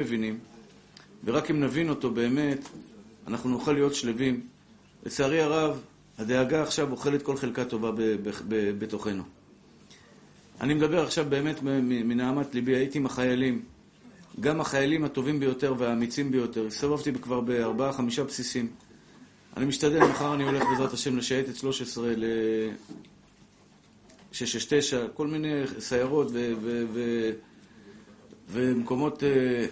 מבינים, ורק אם נבין אותו באמת, אנחנו נוכל להיות שלווים. לצערי הרב, הדאגה עכשיו אוכלת כל חלקה טובה בתוכנו. אני מדבר עכשיו באמת מנהמת ליבי, הייתי עם החיילים, גם החיילים הטובים ביותר והאמיצים ביותר. הסתובבתי כבר בארבעה, חמישה בסיסים. אני משתדל, מחר אני הולך בעזרת השם לשייטת 13, ל-669, כל מיני סיירות ומקומות אה,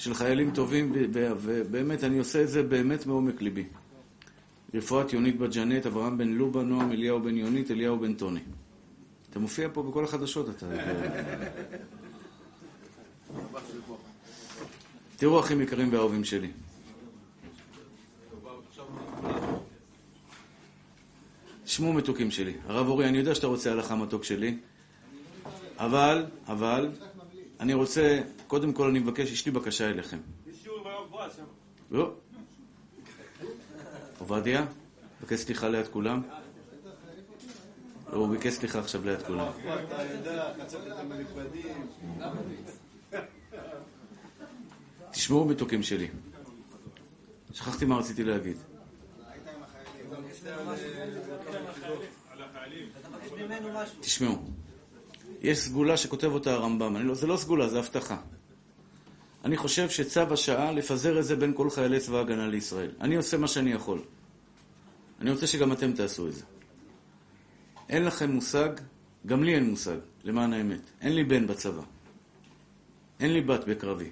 של חיילים טובים, ובאמת, אני עושה את זה באמת מעומק ליבי. רפואת יונית בת ג'נט, אברהם בן לובה, נועם אליהו בן יונית, אליהו בן טוני. אתה מופיע פה בכל החדשות, אתה... תראו, אחים יקרים ואהובים שלי. שמעו מתוקים שלי. הרב אורי, אני יודע שאתה רוצה הלכה מתוק שלי, אבל, אבל, אני רוצה, קודם כל אני מבקש, יש לי בקשה אליכם. לא. עובדיה, מבקש סליחה ליד כולם. לא, הוא ביקש סליחה עכשיו ליד כולם. תשמעו מתוקים שלי. שכחתי מה רציתי להגיד. תשמעו, יש סגולה שכותב אותה הרמב"ם. לא, זה לא סגולה, זה הבטחה. אני חושב שצו השעה לפזר את זה בין כל חיילי צבא ההגנה לישראל. אני עושה מה שאני יכול. אני רוצה שגם אתם תעשו את זה. אין לכם מושג, גם לי אין מושג, למען האמת. אין לי בן בצבא. אין לי בת בקרבי.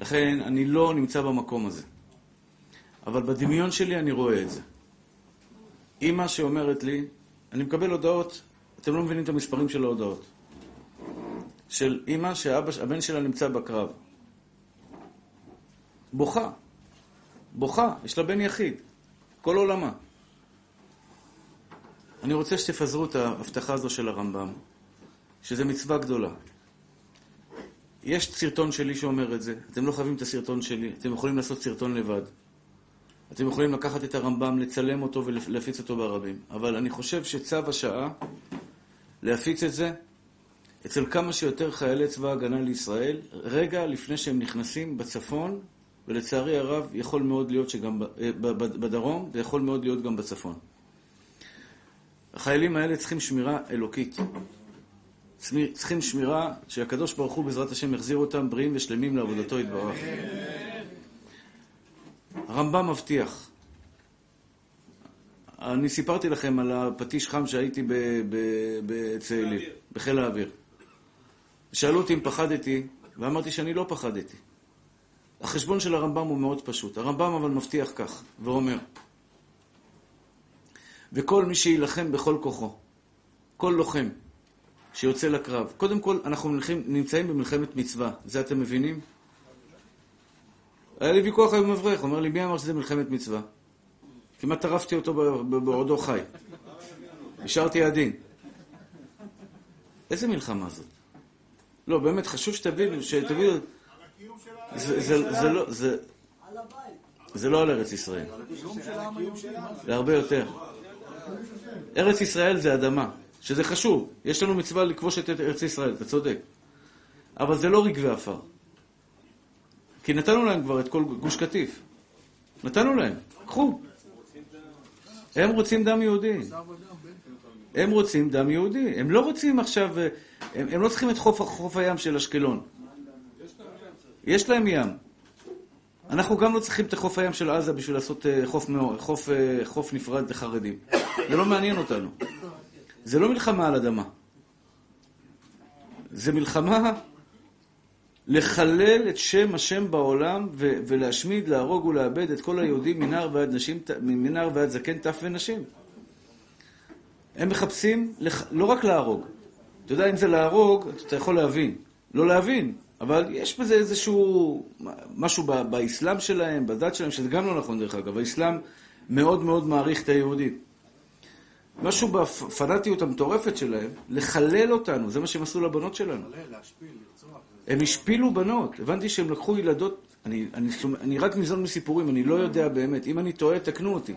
לכן אני לא נמצא במקום הזה. אבל בדמיון שלי אני רואה את זה. אימא שאומרת לי, אני מקבל הודעות, אתם לא מבינים את המספרים של ההודעות. של אימא שהבן שלה נמצא בקרב. בוכה. בוכה, יש לה בן יחיד. כל עולמה. אני רוצה שתפזרו את ההבטחה הזו של הרמב"ם, שזו מצווה גדולה. יש סרטון שלי שאומר את זה, אתם לא חייבים את הסרטון שלי, אתם יכולים לעשות סרטון לבד. אתם יכולים לקחת את הרמב"ם, לצלם אותו ולהפיץ אותו ברבים. אבל אני חושב שצו השעה להפיץ את זה אצל כמה שיותר חיילי צבא ההגנה לישראל, רגע לפני שהם נכנסים בצפון, ולצערי הרב יכול מאוד להיות שגם אה, בדרום, ויכול מאוד להיות גם בצפון. החיילים האלה צריכים שמירה אלוקית. צריכים שמירה שהקדוש ברוך הוא בעזרת השם יחזיר אותם בריאים ושלמים לעבודתו יתברך. הרמב"ם מבטיח. אני סיפרתי לכם על הפטיש חם שהייתי בצאלים, בחיל האוויר. שאלו אותי אם פחדתי, ואמרתי שאני לא פחדתי. החשבון של הרמב"ם הוא מאוד פשוט. הרמב"ם אבל מבטיח כך, ואומר, וכל מי שיילחם בכל כוחו, כל לוחם שיוצא לקרב, קודם כל אנחנו נמצאים במלחמת מצווה, זה אתם מבינים? היה לי ויכוח עם אברך, אומר לי, מי אמר שזה מלחמת מצווה? כמעט טרפתי אותו בעודו חי. השארתי עדין. איזה מלחמה זאת? לא, באמת, חשוב שתבינו, שתבינו... לא, זה לא על ארץ ישראל. זה הרבה יותר. ארץ ישראל זה אדמה, שזה חשוב. יש לנו מצווה לכבוש את ארץ ישראל, אתה צודק. אבל זה לא רגבי עפר. כי נתנו להם כבר את כל גוש קטיף. נתנו להם, קחו. הם רוצים דם יהודי. הם רוצים דם יהודי. הם לא רוצים עכשיו, הם, הם לא צריכים את חוף, חוף הים של אשקלון. יש להם ים. אנחנו גם לא צריכים את חוף הים של עזה בשביל לעשות אה, חוף, חוף, אה, חוף נפרד לחרדים. זה לא מעניין אותנו. זה לא מלחמה על אדמה. זה מלחמה לחלל את שם השם בעולם ו- ולהשמיד, להרוג ולאבד את כל היהודים מנער ועד, נשים, מנער ועד זקן, טף ונשים. הם מחפשים לח... לא רק להרוג. אתה יודע, אם זה להרוג, אתה יכול להבין. לא להבין, אבל יש בזה איזשהו משהו באסלאם שלהם, בדת שלהם, שזה גם לא נכון דרך אגב. האסלאם מאוד מאוד מעריך את היהודים. משהו בפנאטיות המטורפת שלהם, לחלל אותנו, זה מה שהם עשו לבנות שלנו. הם השפילו בנות. הבנתי שהם לקחו ילדות, אני, אני, אני רק ניזון מסיפורים, אני לא יודע באמת. אם אני טועה, תקנו אותי.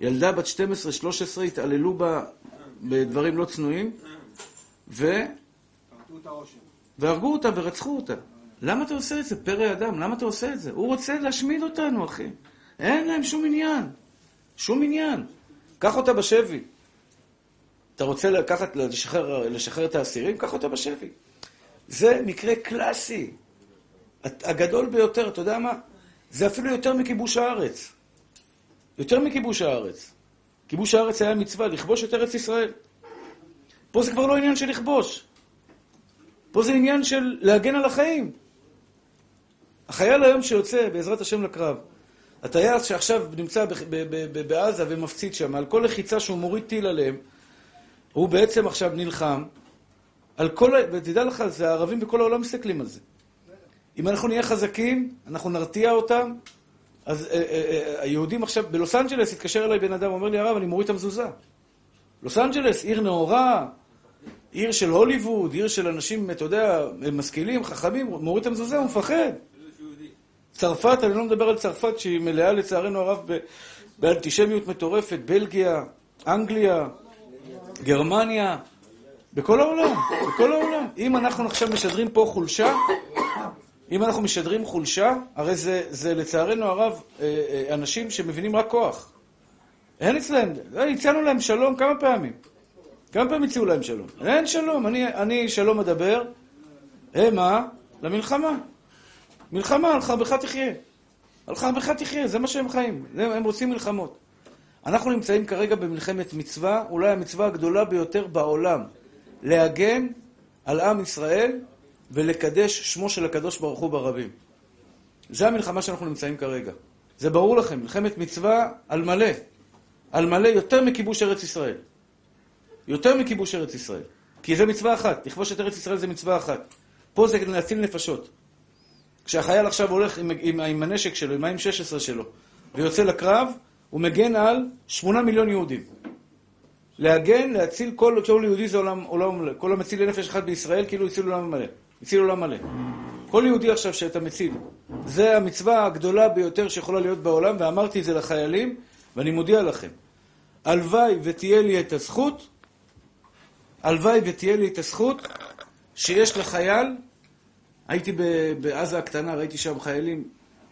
ילדה בת 12-13 התעללו בה בדברים לא צנועים, ו... והרגו אותה ורצחו אותה. למה אתה עושה את זה, פרא אדם? למה אתה עושה את זה? הוא רוצה להשמיד אותנו, אחי. אין להם שום עניין. שום עניין. קח אותה בשבי. אתה רוצה לקחת, לשחרר, לשחרר את האסירים? קח אותה בשבי. זה מקרה קלאסי. הגדול ביותר, אתה יודע מה? זה אפילו יותר מכיבוש הארץ. יותר מכיבוש הארץ. כיבוש הארץ היה מצווה, לכבוש את ארץ ישראל. פה זה כבר לא עניין של לכבוש. פה זה עניין של להגן על החיים. החייל היום שיוצא, בעזרת השם, לקרב, הטייס שעכשיו נמצא בעזה ומפציץ שם, על כל לחיצה שהוא מוריד טיל עליהם, הוא בעצם עכשיו נלחם על כל... ותדע לך, זה הערבים בכל העולם מסתכלים על זה. אם אנחנו נהיה חזקים, אנחנו נרתיע אותם, אז אה, אה, אה, היהודים עכשיו, בלוס אנג'לס התקשר אליי בן אדם, אומר לי, הרב, אני מוריד את המזוזה. לוס אנג'לס, עיר נאורה, עיר של הוליווד, עיר של אנשים, אתה יודע, משכילים, חכמים, מוריד את המזוזה, הוא מפחד. צרפת, אני לא מדבר על צרפת שהיא מלאה לצערנו הרב באנטישמיות מטורפת, בלגיה, אנגליה, גרמניה, בכל העולם, בכל העולם. אם אנחנו עכשיו משדרים פה חולשה, אם אנחנו משדרים חולשה, הרי זה, זה לצערנו הרב אה, אה, אנשים שמבינים רק כוח. אין אצלם, אה, הצענו להם שלום כמה פעמים. כמה פעמים הציעו להם שלום? אין שלום, אני, אני שלום אדבר, הם מה? למלחמה. מלחמה, על חרבך תחיה. על חרבך תחיה, זה מה שהם חיים. הם רוצים מלחמות. אנחנו נמצאים כרגע במלחמת מצווה, אולי המצווה הגדולה ביותר בעולם. להגן על עם ישראל ולקדש שמו של הקדוש ברוך הוא ברבים. זה המלחמה שאנחנו נמצאים כרגע. זה ברור לכם, מלחמת מצווה על מלא. על מלא יותר מכיבוש ארץ ישראל. יותר מכיבוש ארץ ישראל. כי זה מצווה אחת, לכבוש את ארץ ישראל זה מצווה אחת. פה זה להציל נפשות. כשהחייל עכשיו הולך עם, עם, עם הנשק שלו, עם ה-M16 שלו, ויוצא לקרב, הוא מגן על שמונה מיליון יהודים. להגן, להציל כל, כל יהודי זה עולם, עולם מלא. כל המציל לנפש אחת בישראל, כאילו הציל עולם מלא. הציל עולם מלא. כל יהודי עכשיו שאתה מציל, זה המצווה הגדולה ביותר שיכולה להיות בעולם, ואמרתי את זה לחיילים, ואני מודיע לכם. הלוואי ותהיה לי את הזכות, הלוואי ותהיה לי את הזכות שיש לחייל, הייתי בעזה הקטנה, ראיתי שם חיילים,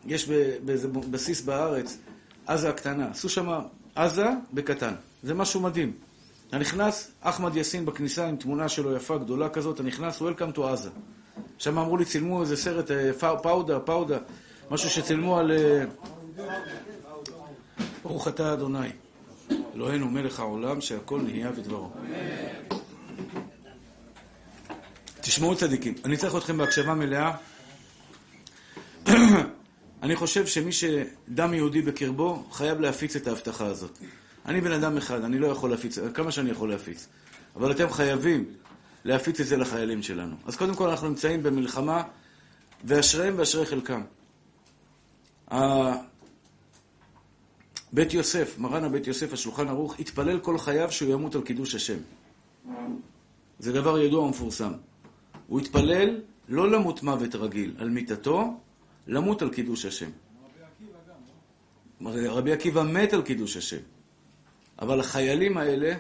יש באיזה בסיס בארץ, עזה הקטנה, עשו שם עזה בקטן. זה משהו מדהים. אתה נכנס, אחמד יאסין בכניסה עם תמונה שלו יפה, גדולה כזאת, אתה נכנס, Welcome to עזה. שם אמרו לי, צילמו איזה סרט, אה, פאודה, פאודה, משהו שצילמו על... אה, ברוך אתה אדוני, אלוהינו מלך העולם, שהכל נהיה בדברו. תשמעו צדיקים, אני צריך אתכם בהקשבה מלאה. אני חושב שמי שדם יהודי בקרבו, חייב להפיץ את ההבטחה הזאת. אני בן אדם אחד, אני לא יכול להפיץ, כמה שאני יכול להפיץ. אבל אתם חייבים להפיץ את זה לחיילים שלנו. אז קודם כל אנחנו נמצאים במלחמה, ואשריהם ואשרי חלקם. בית יוסף, מרן הבית יוסף, השולחן ערוך, התפלל כל חייו שהוא ימות על קידוש השם. זה דבר ידוע ומפורסם. הוא התפלל לא למות מוות רגיל על מיתתו, למות על קידוש השם. רבי עקיבא מת על קידוש השם. אבל החיילים האלה,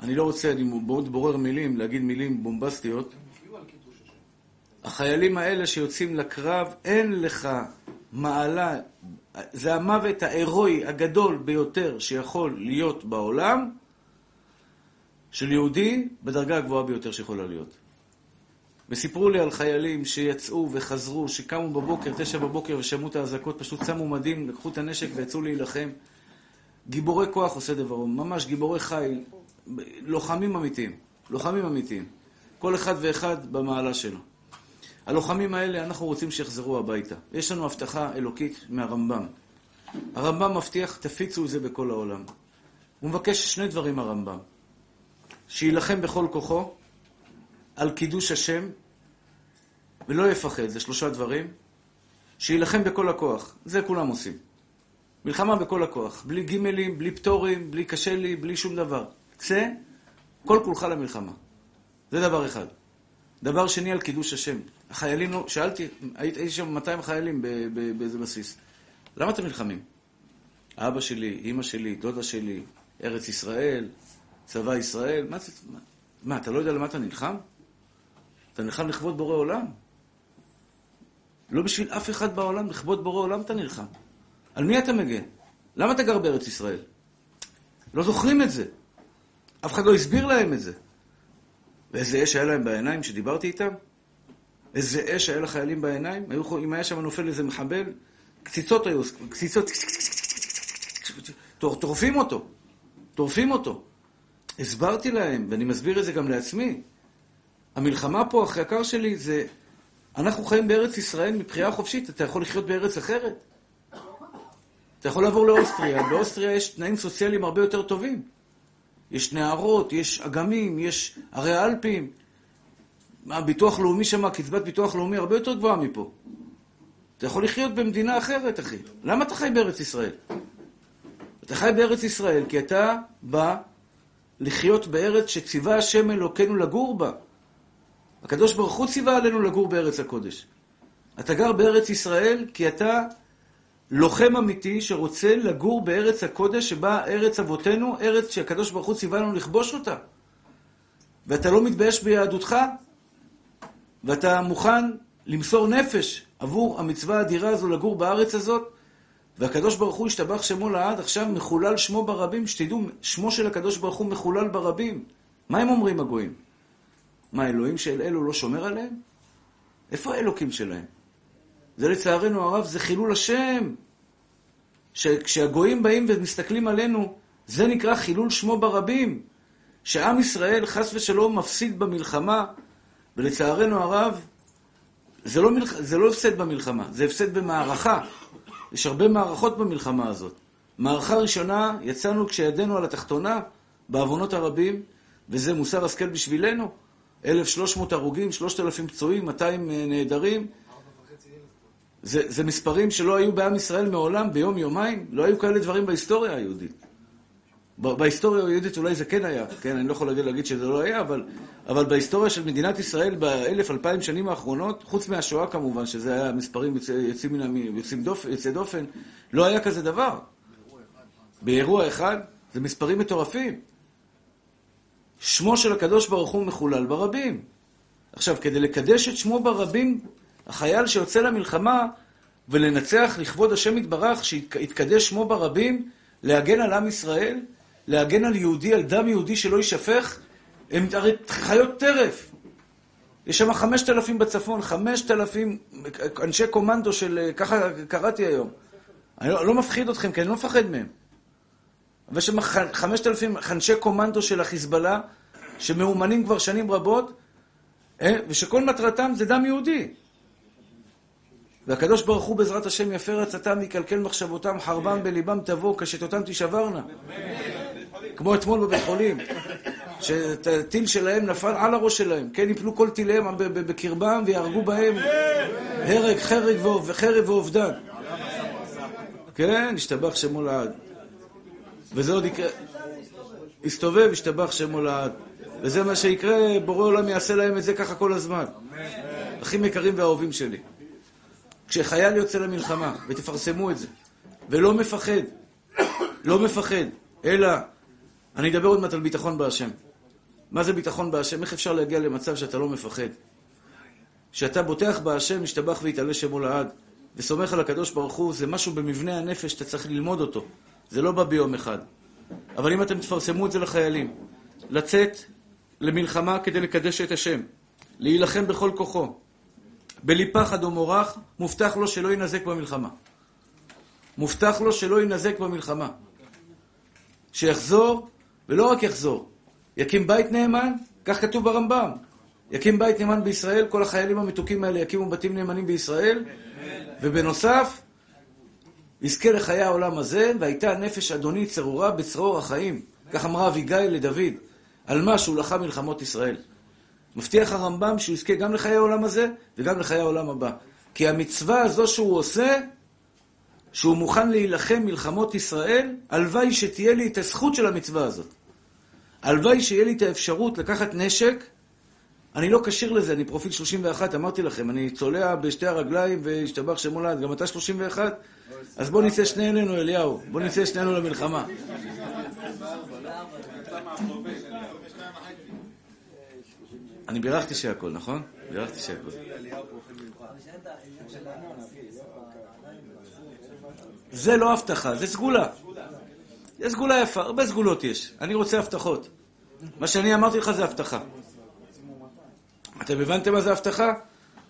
אני לא רוצה, אני מאוד בורר מילים, להגיד מילים בומבסטיות. החיילים האלה שיוצאים לקרב, אין לך מעלה, זה המוות ההירואי הגדול ביותר שיכול להיות בעולם, של יהודי בדרגה הגבוהה ביותר שיכולה להיות. וסיפרו לי על חיילים שיצאו וחזרו, שקמו בבוקר, תשע בבוקר, ושמעו את האזעקות, פשוט שמו מדים, לקחו את הנשק ויצאו להילחם. גיבורי כוח עושה דברו, ממש גיבורי חיל, לוחמים אמיתיים, לוחמים אמיתיים. כל אחד ואחד במעלה שלו. הלוחמים האלה, אנחנו רוצים שיחזרו הביתה. יש לנו הבטחה אלוקית מהרמב"ם. הרמב"ם מבטיח, תפיצו את זה בכל העולם. הוא מבקש שני דברים מהרמב"ם. שיילחם בכל כוחו על קידוש השם, ולא יפחד, זה שלושה דברים. שיילחם בכל הכוח, זה כולם עושים. מלחמה בכל הכוח, בלי גימלים, בלי פטורים, בלי קשה לי, בלי שום דבר. צא, כל כולך למלחמה. זה דבר אחד. דבר שני, על קידוש השם. החיילים, לא, שאלתי, הייתי שם 200 חיילים באיזה בסיס. למה אתם נלחמים? אבא שלי, אימא שלי, דודה שלי, ארץ ישראל, צבא ישראל, מה, מה, מה אתה לא יודע למה אתה נלחם? אתה נלחם לכבוד בורא עולם. לא בשביל אף אחד בעולם, לכבוד בורא עולם אתה נלחם. על מי אתה מגן? למה אתה גר בארץ ישראל? לא זוכרים את זה. אף אחד לא הסביר להם את זה. ואיזה אש היה להם בעיניים כשדיברתי איתם? איזה אש היה לחיילים בעיניים? היו, אם היה שם נופל איזה מחבל, קציצות היו, קציצות, טורפים אותו, טורפים אותו. הסברתי להם, ואני מסביר את זה גם לעצמי. המלחמה פה, אחרי הקר שלי, זה... אנחנו חיים בארץ ישראל מבחירה חופשית, אתה יכול לחיות בארץ אחרת. אתה יכול לעבור לאוסטריה, באוסטריה יש תנאים סוציאליים הרבה יותר טובים. יש נהרות, יש אגמים, יש ערי האלפים. הביטוח לאומי שם, קצבת ביטוח לאומי הרבה יותר גבוהה מפה. אתה יכול לחיות במדינה אחרת, אחי. למה אתה חי בארץ ישראל? אתה חי בארץ ישראל כי אתה בא לחיות בארץ שציווה השם אלוקינו לגור בה. הקדוש ברוך הוא ציווה עלינו לגור בארץ הקודש. אתה גר בארץ ישראל כי אתה לוחם אמיתי שרוצה לגור בארץ הקודש שבה ארץ אבותינו, ארץ שהקדוש ברוך הוא ציווה לנו לכבוש אותה. ואתה לא מתבייש ביהדותך, ואתה מוכן למסור נפש עבור המצווה האדירה הזו לגור בארץ הזאת, והקדוש ברוך הוא השתבח שמו לעד, עכשיו מחולל שמו ברבים, שתדעו, שמו של הקדוש ברוך הוא מחולל ברבים. מה הם אומרים הגויים? מה, האלוהים של אלו לא שומר עליהם? איפה האלוקים שלהם? זה לצערנו הרב, זה חילול השם. כשהגויים באים ומסתכלים עלינו, זה נקרא חילול שמו ברבים. שעם ישראל חס ושלום מפסיד במלחמה, ולצערנו הרב, זה לא, מלח... זה לא הפסד במלחמה, זה הפסד במערכה. יש הרבה מערכות במלחמה הזאת. מערכה ראשונה, יצאנו כשידנו על התחתונה, בעוונות הרבים, וזה מוסר השכל בשבילנו. 1,300 הרוגים, 3,000 פצועים, 200 אה, נעדרים. זה, זה מספרים שלא היו בעם ישראל מעולם, ביום-יומיים. לא היו כאלה דברים בהיסטוריה היהודית. בהיסטוריה היהודית אולי זה כן היה, כן, אני לא יכול להגיד שזה לא היה, אבל, אבל בהיסטוריה של מדינת ישראל באלף, אלפיים שנים האחרונות, חוץ מהשואה כמובן, שזה היה מספרים יוצאים מן יוצאים דופן, יוצאי דופן, לא היה כזה דבר. באירוע אחד, זה מספרים מטורפים. שמו של הקדוש ברוך הוא מחולל ברבים. עכשיו, כדי לקדש את שמו ברבים, החייל שיוצא למלחמה ולנצח לכבוד השם יתברך, שיתקדש שמו ברבים, להגן על עם ישראל, להגן על יהודי, על דם יהודי שלא יישפך, הם הרי חיות טרף. יש שם חמשת אלפים בצפון, חמשת אלפים אנשי קומנדו של... ככה קראתי היום. אני לא, לא מפחיד אתכם, כי אני לא מפחד מהם. ויש שם חמשת אלפים אנשי קומנדו של החיזבאללה, שמאומנים כבר שנים רבות, אה, ושכל מטרתם זה דם יהודי. והקדוש ברוך הוא בעזרת השם יפר עצתם, יקלקל מחשבותם, חרבם בליבם תבוא, קשתותם תישברנה. כמו אתמול בבית חולים, שהטיל שלהם נפל על הראש שלהם. כן, יפלו כל טיליהם בקרבם ויהרגו בהם הרג, חרג וחרב ואובדן. כן, השתבח שמו לעד. וזה עוד יקרה... יסתובב, השתבח שמו לעד. וזה מה שיקרה, בורא עולם יעשה להם את זה ככה כל הזמן. אחים יקרים ואהובים שלי. כשחייל יוצא למלחמה, ותפרסמו את זה, ולא מפחד, לא מפחד, אלא, אני אדבר עוד מעט על ביטחון בהשם. מה זה ביטחון בהשם? איך אפשר להגיע למצב שאתה לא מפחד? שאתה בוטח בהשם, משתבח ויתעלה שמו לעד, וסומך על הקדוש ברוך הוא, זה משהו במבנה הנפש שאתה צריך ללמוד אותו. זה לא בא ביום אחד. אבל אם אתם תפרסמו את זה לחיילים, לצאת למלחמה כדי לקדש את השם, להילחם בכל כוחו, בלי פחד או מורח, מובטח לו שלא יינזק במלחמה. מובטח לו שלא יינזק במלחמה. שיחזור, ולא רק יחזור, יקים בית נאמן, כך כתוב ברמב"ם. יקים בית נאמן בישראל, כל החיילים המתוקים האלה יקימו בתים נאמנים בישראל, ובנוסף, יזכה לחיי העולם הזה, והייתה נפש אדוני צרורה בצרור החיים. כך אמרה אביגיל לדוד, על מה שהוא לחם מלחמות ישראל. מבטיח הרמב"ם שהוא יזכה גם לחיי העולם הזה וגם לחיי העולם הבא. כי המצווה הזו שהוא עושה, שהוא מוכן להילחם מלחמות ישראל, הלוואי שתהיה לי את הזכות של המצווה הזאת. הלוואי שיהיה לי את האפשרות לקחת נשק, אני לא כשיר לזה, אני פרופיל 31, אמרתי לכם, אני צולע בשתי הרגליים והשתבח שמולד, גם אתה 31? אז בוא נצא שנינו, אליהו, בוא נצא שנינו למלחמה. אני בירכתי שהכל, נכון? בירכתי שהכל. זה לא הבטחה, זה סגולה. זה סגולה יפה, הרבה סגולות יש. אני רוצה הבטחות. מה שאני אמרתי לך זה הבטחה. אתם הבנתם מה זה הבטחה?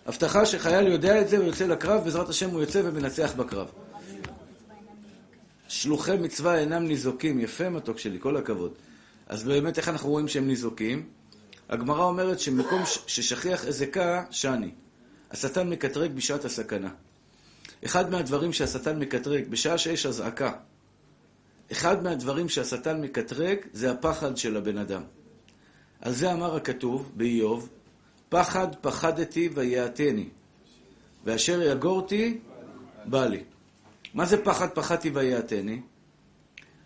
הבטחה שחייל יודע את זה ויוצא לקרב, בעזרת השם הוא יוצא ומנצח בקרב. שלוחי מצווה אינם ניזוקים. יפה מתוק שלי, כל הכבוד. אז באמת, איך אנחנו רואים שהם ניזוקים? הגמרא אומרת שמקום ששכיח אזעקה, שני. השטן מקטרג בשעת הסכנה. אחד מהדברים שהשטן מקטרג, בשעה שיש אזעקה, אחד מהדברים שהשטן מקטרג זה הפחד של הבן אדם. על זה אמר הכתוב באיוב, פחד פחדתי ויעתני, ואשר יגורתי, בא לי. מה זה פחד פחדתי ויעתני?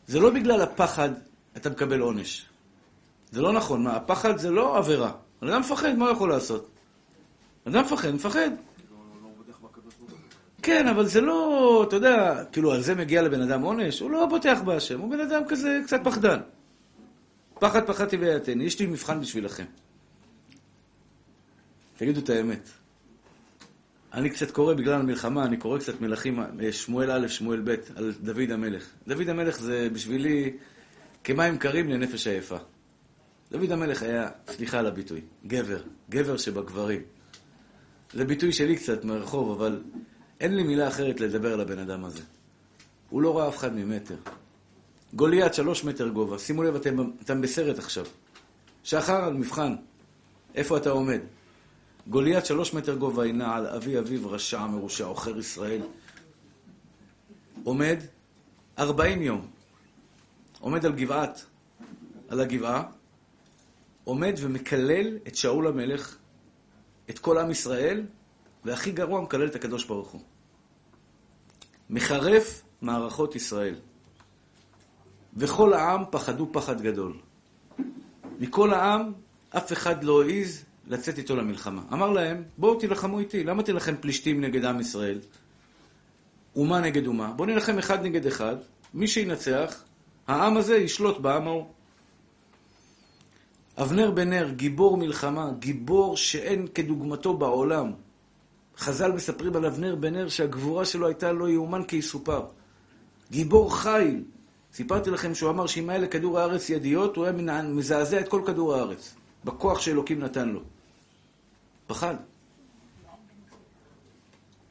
זה לא בגלל הפחד אתה מקבל עונש. זה לא נכון. מה, הפחד זה לא עבירה. אדם מפחד, מה הוא יכול לעשות? אדם מפחד, מפחד. כן, אבל זה לא, אתה יודע, כאילו על זה מגיע לבן אדם עונש? הוא לא בוטח בהשם, הוא בן אדם כזה קצת פחדן. פחד פחדתי ויעתני, יש לי מבחן בשבילכם. תגידו את האמת. אני קצת קורא בגלל המלחמה, אני קורא קצת מלכים, שמואל א', שמואל ב', על דוד המלך. דוד המלך זה בשבילי כמים קרים לנפש עייפה. דוד המלך היה, סליחה על הביטוי, גבר, גבר שבגברים. זה ביטוי שלי קצת מהרחוב, אבל אין לי מילה אחרת לדבר על הבן אדם הזה. הוא לא ראה אף אחד ממטר. גוליית, שלוש מטר גובה. שימו לב, אתם, אתם בסרט עכשיו. שחר על מבחן. איפה אתה עומד? גוליית, שלוש מטר גובה, היא נעל, אבי אביו רשע מרושע, עוכר ישראל. עומד ארבעים יום. עומד על גבעת, על הגבעה, עומד ומקלל את שאול המלך, את כל עם ישראל, והכי גרוע, מקלל את הקדוש ברוך הוא. מחרף מערכות ישראל. וכל העם פחדו פחד גדול. מכל העם, אף אחד לא העז לצאת איתו למלחמה. אמר להם, בואו תילחמו איתי, למה תילחם פלישתים נגד עם ישראל? אומה נגד אומה. בואו נילחם אחד נגד אחד, מי שינצח, העם הזה ישלוט בעם ההוא. אבנר בן נר, גיבור מלחמה, גיבור שאין כדוגמתו בעולם. חז"ל מספרים על אבנר בן נר שהגבורה שלו הייתה לא יאומן כי יסופר. גיבור חיל. סיפרתי לכם שהוא אמר שאם היה לכדור הארץ ידיעות, הוא היה מזעזע את כל כדור הארץ. בכוח שאלוקים נתן לו. פחד.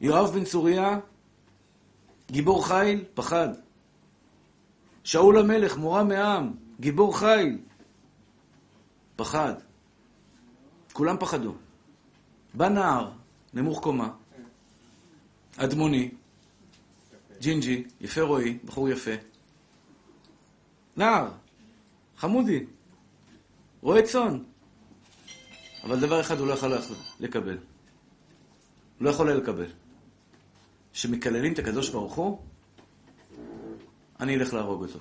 יואב בן צוריה, גיבור חיל, פחד. שאול המלך, מורם מעם, גיבור חיל, פחד. כולם פחדו. בא נער, נמוך קומה, אדמוני, ג'ינג'י, יפה רועי, בחור יפה. נער, חמודי, רועה צאן. אבל דבר אחד הוא לא יכול לקבל. הוא לא יכול לקבל. שמקללים את הקדוש ברוך הוא, אני אלך להרוג אותו.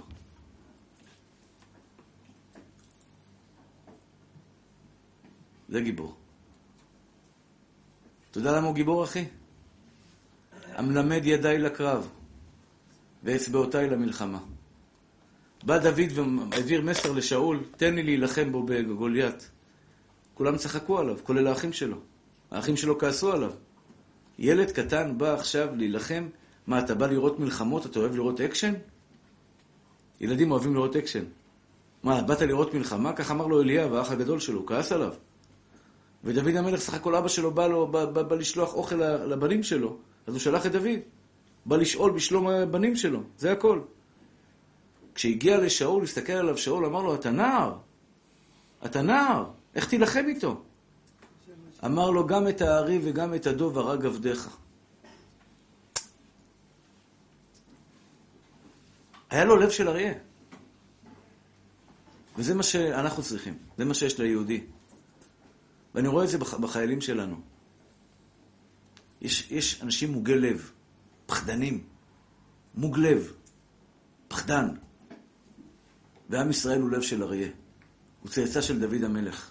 זה גיבור. אתה יודע למה הוא גיבור, אחי? המלמד ידיי לקרב ואצבעותיי למלחמה. בא דוד והעביר מסר לשאול, תן לי להילחם בו בגוליית. כולם צחקו עליו, כולל האחים שלו. האחים שלו כעסו עליו. ילד קטן בא עכשיו להילחם, מה, אתה בא לראות מלחמות? אתה אוהב לראות אקשן? ילדים אוהבים לראות אקשן. מה, באת לראות מלחמה? כך אמר לו אליאב, האח הגדול שלו, כעס עליו. ודוד המלך, סך הכל אבא שלו בא, לו, בא, בא, בא לשלוח אוכל לבנים שלו, אז הוא שלח את דוד. בא לשאול בשלום הבנים שלו, זה הכל. כשהגיע לשאול, הסתכל עליו שאול, אמר לו, אתה נער, אתה נער, איך תילחם איתו? אמר לו, גם את הארי וגם את הדוב הרג עבדיך. היה לו לב של אריה. וזה מה שאנחנו צריכים, זה מה שיש ליהודי. ואני רואה את זה בחיילים שלנו. יש, יש אנשים מוגי לב, פחדנים, מוג לב, פחדן. ועם ישראל הוא לב של אריה. הוא צאצא של דוד המלך.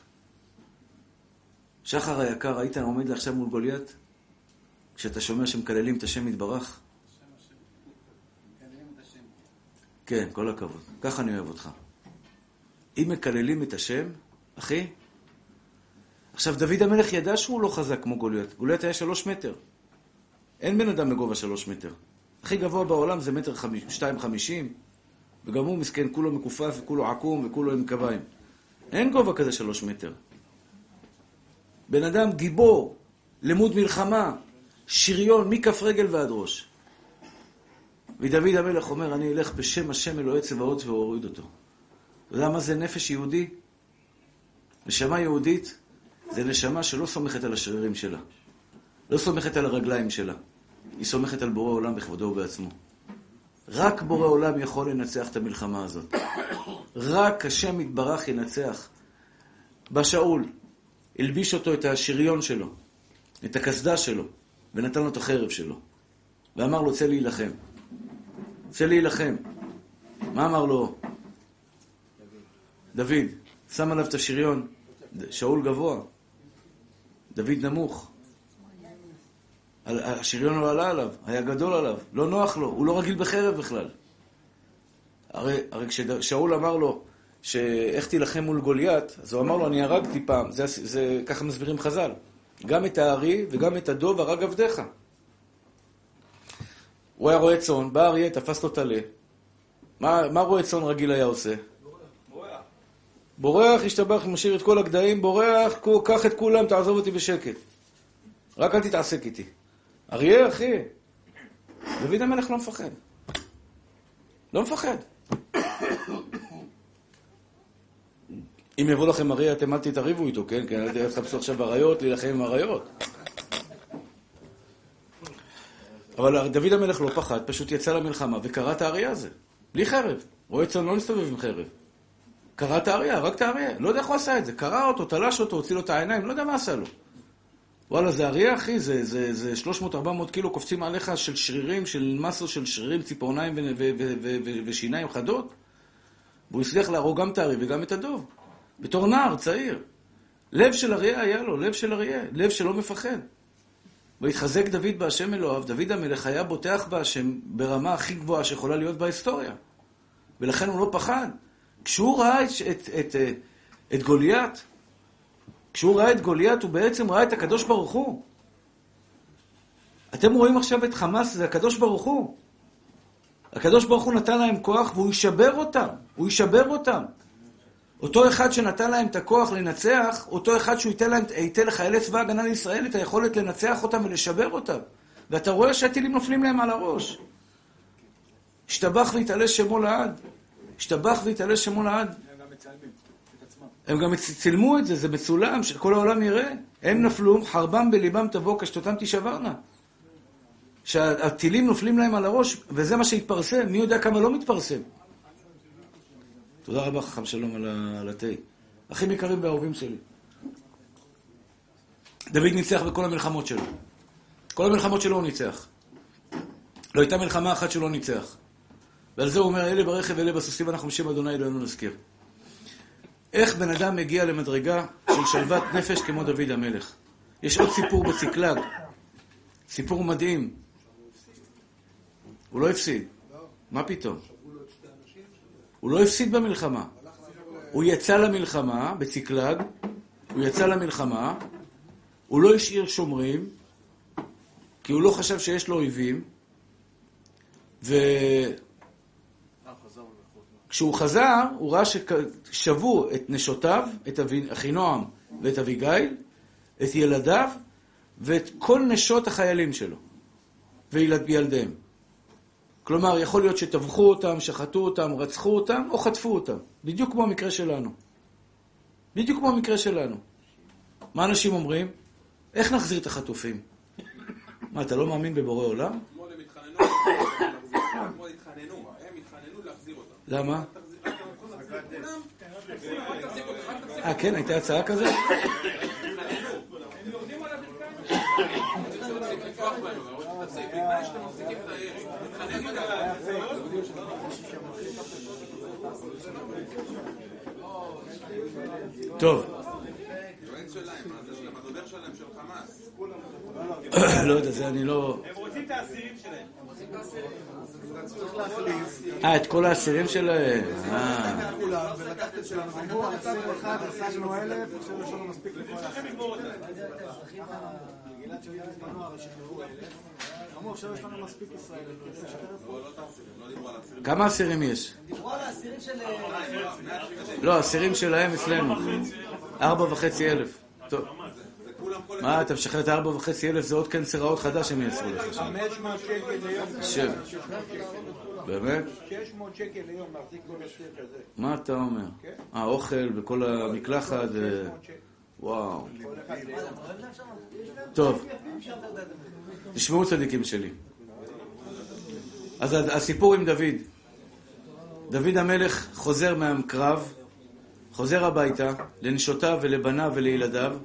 שחר היקר, היית עומד עכשיו מול גוליית? כשאתה שומע שמקללים את השם יתברך? כן, כל הכבוד. ככה אני אוהב אותך. אם מקללים את השם, אחי, עכשיו, דוד המלך ידע שהוא לא חזק כמו גוליית. גוליית היה שלוש מטר. אין בן אדם בגובה שלוש מטר. הכי גבוה בעולם זה מטר חמיש, שתיים חמישים, וגם הוא מסכן, כולו מכופף, וכולו עקום, וכולו עם קביים. אין גובה כזה שלוש מטר. בן אדם גיבור, לימוד מלחמה, שריון, מכף רגל ועד ראש. ודוד המלך אומר, אני אלך בשם השם אלוהי צבאות ואוריד אותו. אתה יודע מה זה נפש יהודי? נשמה יהודית זה נשמה שלא סומכת על השרירים שלה. לא סומכת על הרגליים שלה. היא סומכת על בורא עולם בכבודו ובעצמו. רק בורא עולם יכול לנצח את המלחמה הזאת. רק השם יתברך ינצח. בא שאול, הלביש אותו את השריון שלו, את הקסדה שלו, ונתן לו את החרב שלו. ואמר לו, צא להילחם. צא להילחם. מה אמר לו? דוד. שם עליו את השריון. שאול גבוה. דוד נמוך. השריון לא עלה עליו, היה גדול עליו, לא נוח לו, הוא לא רגיל בחרב בכלל. הרי, הרי כששאול אמר לו, שאיך תילחם מול גוליית, אז הוא אמר לו, אני הרגתי פעם, זה, זה, ככה מסבירים חז"ל. גם את הארי וגם את הדוב הרג עבדיך. הוא היה רועה צאן, בא אריה, תפס לו טלה. מה, מה רועה צאן רגיל היה עושה? בורח. השתבח, משאיר את כל הגדיים, בורח, קח את כולם, תעזוב אותי בשקט. רק אל תתעסק איתי. אריה, אחי. דוד המלך לא מפחד. לא מפחד. אם יבוא לכם אריה, אתם אל תתערבו איתו, כן? כן, אל תחפשו עכשיו אריות, להילחם עם אריות. אבל דוד המלך לא פחד, פשוט יצא למלחמה וקרא את האריה הזה. בלי חרב. רועה צאן לא מסתובב עם חרב. קרא את האריה, הרג את האריה. לא יודע איך הוא עשה את זה. קרא אותו, תלש אותו, הוציא לו את העיניים, לא יודע מה עשה לו. וואלה, זה אריה, אחי, זה, זה, זה 300-400 קילו קופצים עליך של שרירים, של מסו של שרירים, ציפורניים ושיניים חדות. והוא הצליח להרוג גם את האריה וגם את הדוב. בתור נער, צעיר. לב של אריה היה לו, לב של אריה, לב שלא מפחד. והתחזק דוד בהשם אלוהיו, דוד המלך היה בוטח בהשם ברמה הכי גבוהה שיכולה להיות בהיסטוריה. ולכן הוא לא פחד. כשהוא ראה את, את, את, את גוליית, כשהוא ראה את גוליית, הוא בעצם ראה את הקדוש ברוך הוא. אתם רואים עכשיו את חמאס, זה הקדוש ברוך הוא. הקדוש ברוך הוא נתן להם כוח והוא ישבר אותם. הוא ישבר אותם. אותו אחד שנתן להם את הכוח לנצח, אותו אחד שהוא ייתן, להם, ייתן לחיילי צבא ההגנה לישראל את היכולת לנצח אותם ולשבר אותם. ואתה רואה שהטילים נופלים להם על הראש. השתבח והתעלה שמו לעד. השתבח והתעלה שמו לעד. הם גם צילמו את זה, זה מצולם, שכל העולם יראה. הם נפלו, חרבם בליבם תבוא, קשתותם תישברנה. שהטילים נופלים להם על הראש, וזה מה שהתפרסם. מי יודע כמה לא מתפרסם? תודה רבה, חכם שלום, על התה. אחים יקרים ואהובים שלי. דוד ניצח בכל המלחמות שלו. כל המלחמות שלו הוא ניצח. לא הייתה מלחמה אחת שלא ניצח. ועל זה הוא אומר, אלה ברכב ואלה בסוסים, ואנחנו בשם אדוני אלוהינו נזכיר. איך בן אדם מגיע למדרגה של שלוות נפש כמו דוד המלך? יש עוד סיפור בצקלג, סיפור מדהים. הוא לא הפסיד. מה פתאום? הוא לא הפסיד במלחמה. הוא יצא למלחמה בצקלג, הוא יצא למלחמה, הוא לא השאיר שומרים, כי הוא לא חשב שיש לו אויבים, ו... כשהוא חזר, הוא ראה ששבו את נשותיו, את אחינועם ואת אביגיל, את ילדיו ואת כל נשות החיילים שלו וילדיהם. כלומר, יכול להיות שטבחו אותם, שחטו אותם, רצחו אותם או חטפו אותם. בדיוק כמו המקרה שלנו. בדיוק כמו המקרה שלנו. מה אנשים אומרים? איך נחזיר את החטופים? מה, אתה לא מאמין בבורא עולם? למה? אה, כן? הייתה הצעה כזאת? טוב. לא יודע, זה אני לא... הם רוצים את האסירים שלהם. אה, את כל האסירים שלהם. אה. כמה אסירים יש? לא, אסירים שלהם אצלנו. ארבע וחצי אלף. טוב. מה, אתה משחרר את הארבע וחצי אלף, זה עוד קנצר רעות חדש שהם יעשו לך שם. 500 שקל ליום. שב. באמת? 600 שקל ליום להחזיק כל אסיר כזה. מה אתה אומר? האוכל וכל המקלחת ו... 600 שקל. וואו. טוב, תשמעו צדיקים שלי. אז הסיפור עם דוד. דוד המלך חוזר מהקרב, חוזר הביתה לנשותיו ולבניו ולילדיו,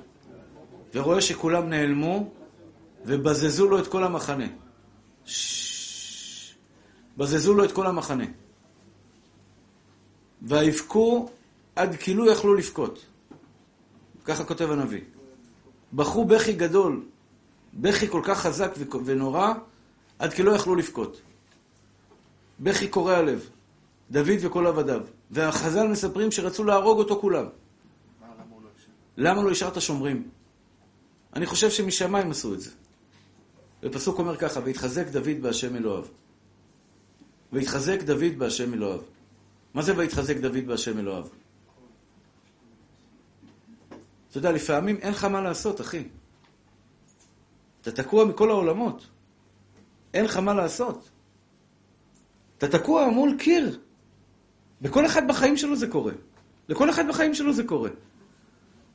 ורואה שכולם נעלמו ובזזו לו את כל המחנה. בזזו לו את כל המחנה. ויבכו עד כי לא יכלו לבכות. ככה כותב הנביא. בכו בכי גדול, בכי כל כך חזק ונורא, עד כי לא יכלו לבכות. בכי קורע לב. דוד וכל עבדיו. והחז"ל מספרים שרצו להרוג אותו כולם. למה לא השארת שומרים? אני חושב שמשמיים עשו את זה. ופסוק אומר ככה, והתחזק דוד בהשם אלוהיו. והתחזק דוד בהשם אלוהיו. מה זה והתחזק דוד בהשם אלוהיו? אתה יודע, לפעמים אין לך מה לעשות, אחי. אתה תקוע מכל העולמות. אין לך מה לעשות. אתה תקוע מול קיר. בכל אחד בחיים שלו זה קורה. לכל אחד בחיים שלו זה קורה.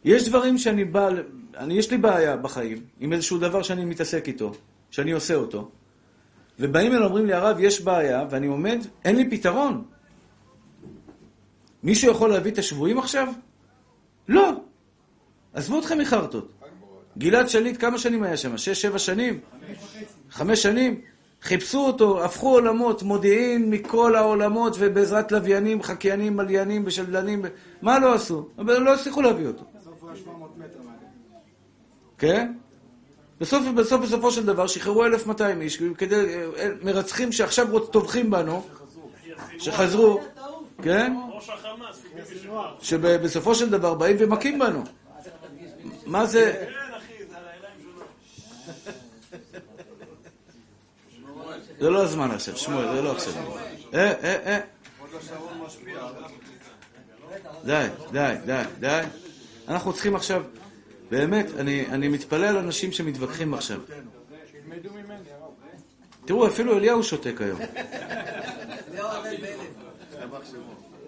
יש דברים שאני בא, אני, יש לי בעיה בחיים עם איזשהו דבר שאני מתעסק איתו, שאני עושה אותו, ובאים אליי ואומרים לי, הרב, יש בעיה, ואני עומד, אין לי פתרון. מישהו יכול להביא את השבויים עכשיו? לא. עזבו אתכם מחרטות. גלעד שליט, כמה שנים היה שם? שש, שבע שנים? חמש שנים? חיפשו אותו, הפכו עולמות, מודיעין מכל העולמות, ובעזרת לוויינים, חקיינים, מליינים ושלדנים, מה לא עשו? אבל לא הצליחו להביא אותו. בסוף הוא היה 700 מטר. כן? בסוף, בסוף, בסופו של דבר, שחררו 1,200 איש, כדי, מרצחים שעכשיו טובחים בנו, שחזרו, כן? שבסופו של דבר באים ומכים בנו. מה זה? זה לא הזמן עכשיו, שמואל, זה לא עכשיו. אה, אה, אה. די, די, די, די. אנחנו צריכים עכשיו, באמת, אני, אני מתפלא על אנשים שמתווכחים עכשיו. תראו, אפילו אליהו שותק היום.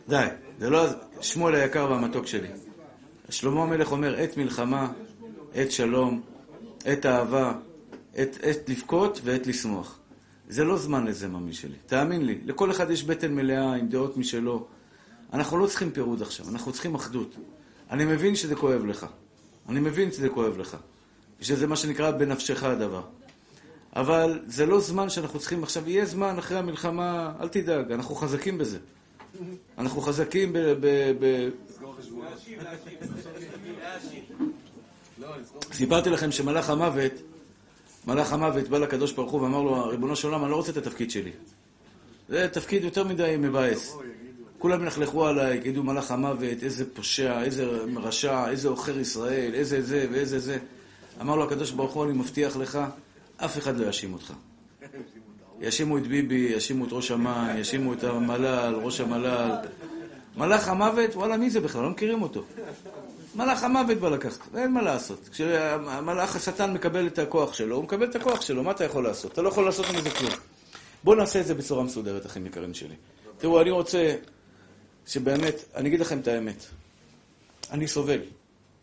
די, זה לא... שמואל היקר והמתוק שלי. שלמה המלך אומר, עת מלחמה, עת שלום, עת אהבה, עת, עת לבכות ועת לשמוח. זה לא זמן לזה, ממי שלי. תאמין לי, לכל אחד יש בטן מלאה עם דעות משלו. אנחנו לא צריכים פירוד עכשיו, אנחנו צריכים אחדות. אני מבין שזה כואב לך. אני מבין שזה כואב לך. שזה מה שנקרא בנפשך הדבר. אבל זה לא זמן שאנחנו צריכים עכשיו, יהיה זמן אחרי המלחמה, אל תדאג, אנחנו חזקים בזה. אנחנו חזקים ב... ב, ב... סיפרתי לכם שמלאך המוות, מלאך המוות בא לקדוש ברוך הוא ואמר לו, ריבונו של עולם, אני לא רוצה את התפקיד שלי. זה תפקיד יותר מדי מבאס. כולם ילכלכו עליי, יגידו מלאך המוות, איזה פושע, איזה רשע, איזה עוכר ישראל, איזה זה ואיזה זה. אמר לו הקדוש ברוך הוא, אני מבטיח לך, אף אחד לא יאשים אותך. יאשימו את ביבי, יאשימו את ראש אמ"ן, יאשימו את המל"ל, ראש המל"ל. מלאך המוות, וואלה, מי זה בכלל? לא מכירים אותו. מלאך המוות בא לקחת, אין מה לעשות. כשהמלאך השטן מקבל את הכוח שלו, הוא מקבל את הכוח שלו, מה אתה יכול לעשות? אתה לא יכול לעשות עם זה כלום. בואו נעשה את זה בצורה מסודרת, אחים יקרים שלי. תראו, אני רוצה שבאמת, אני אגיד לכם את האמת. אני סובל.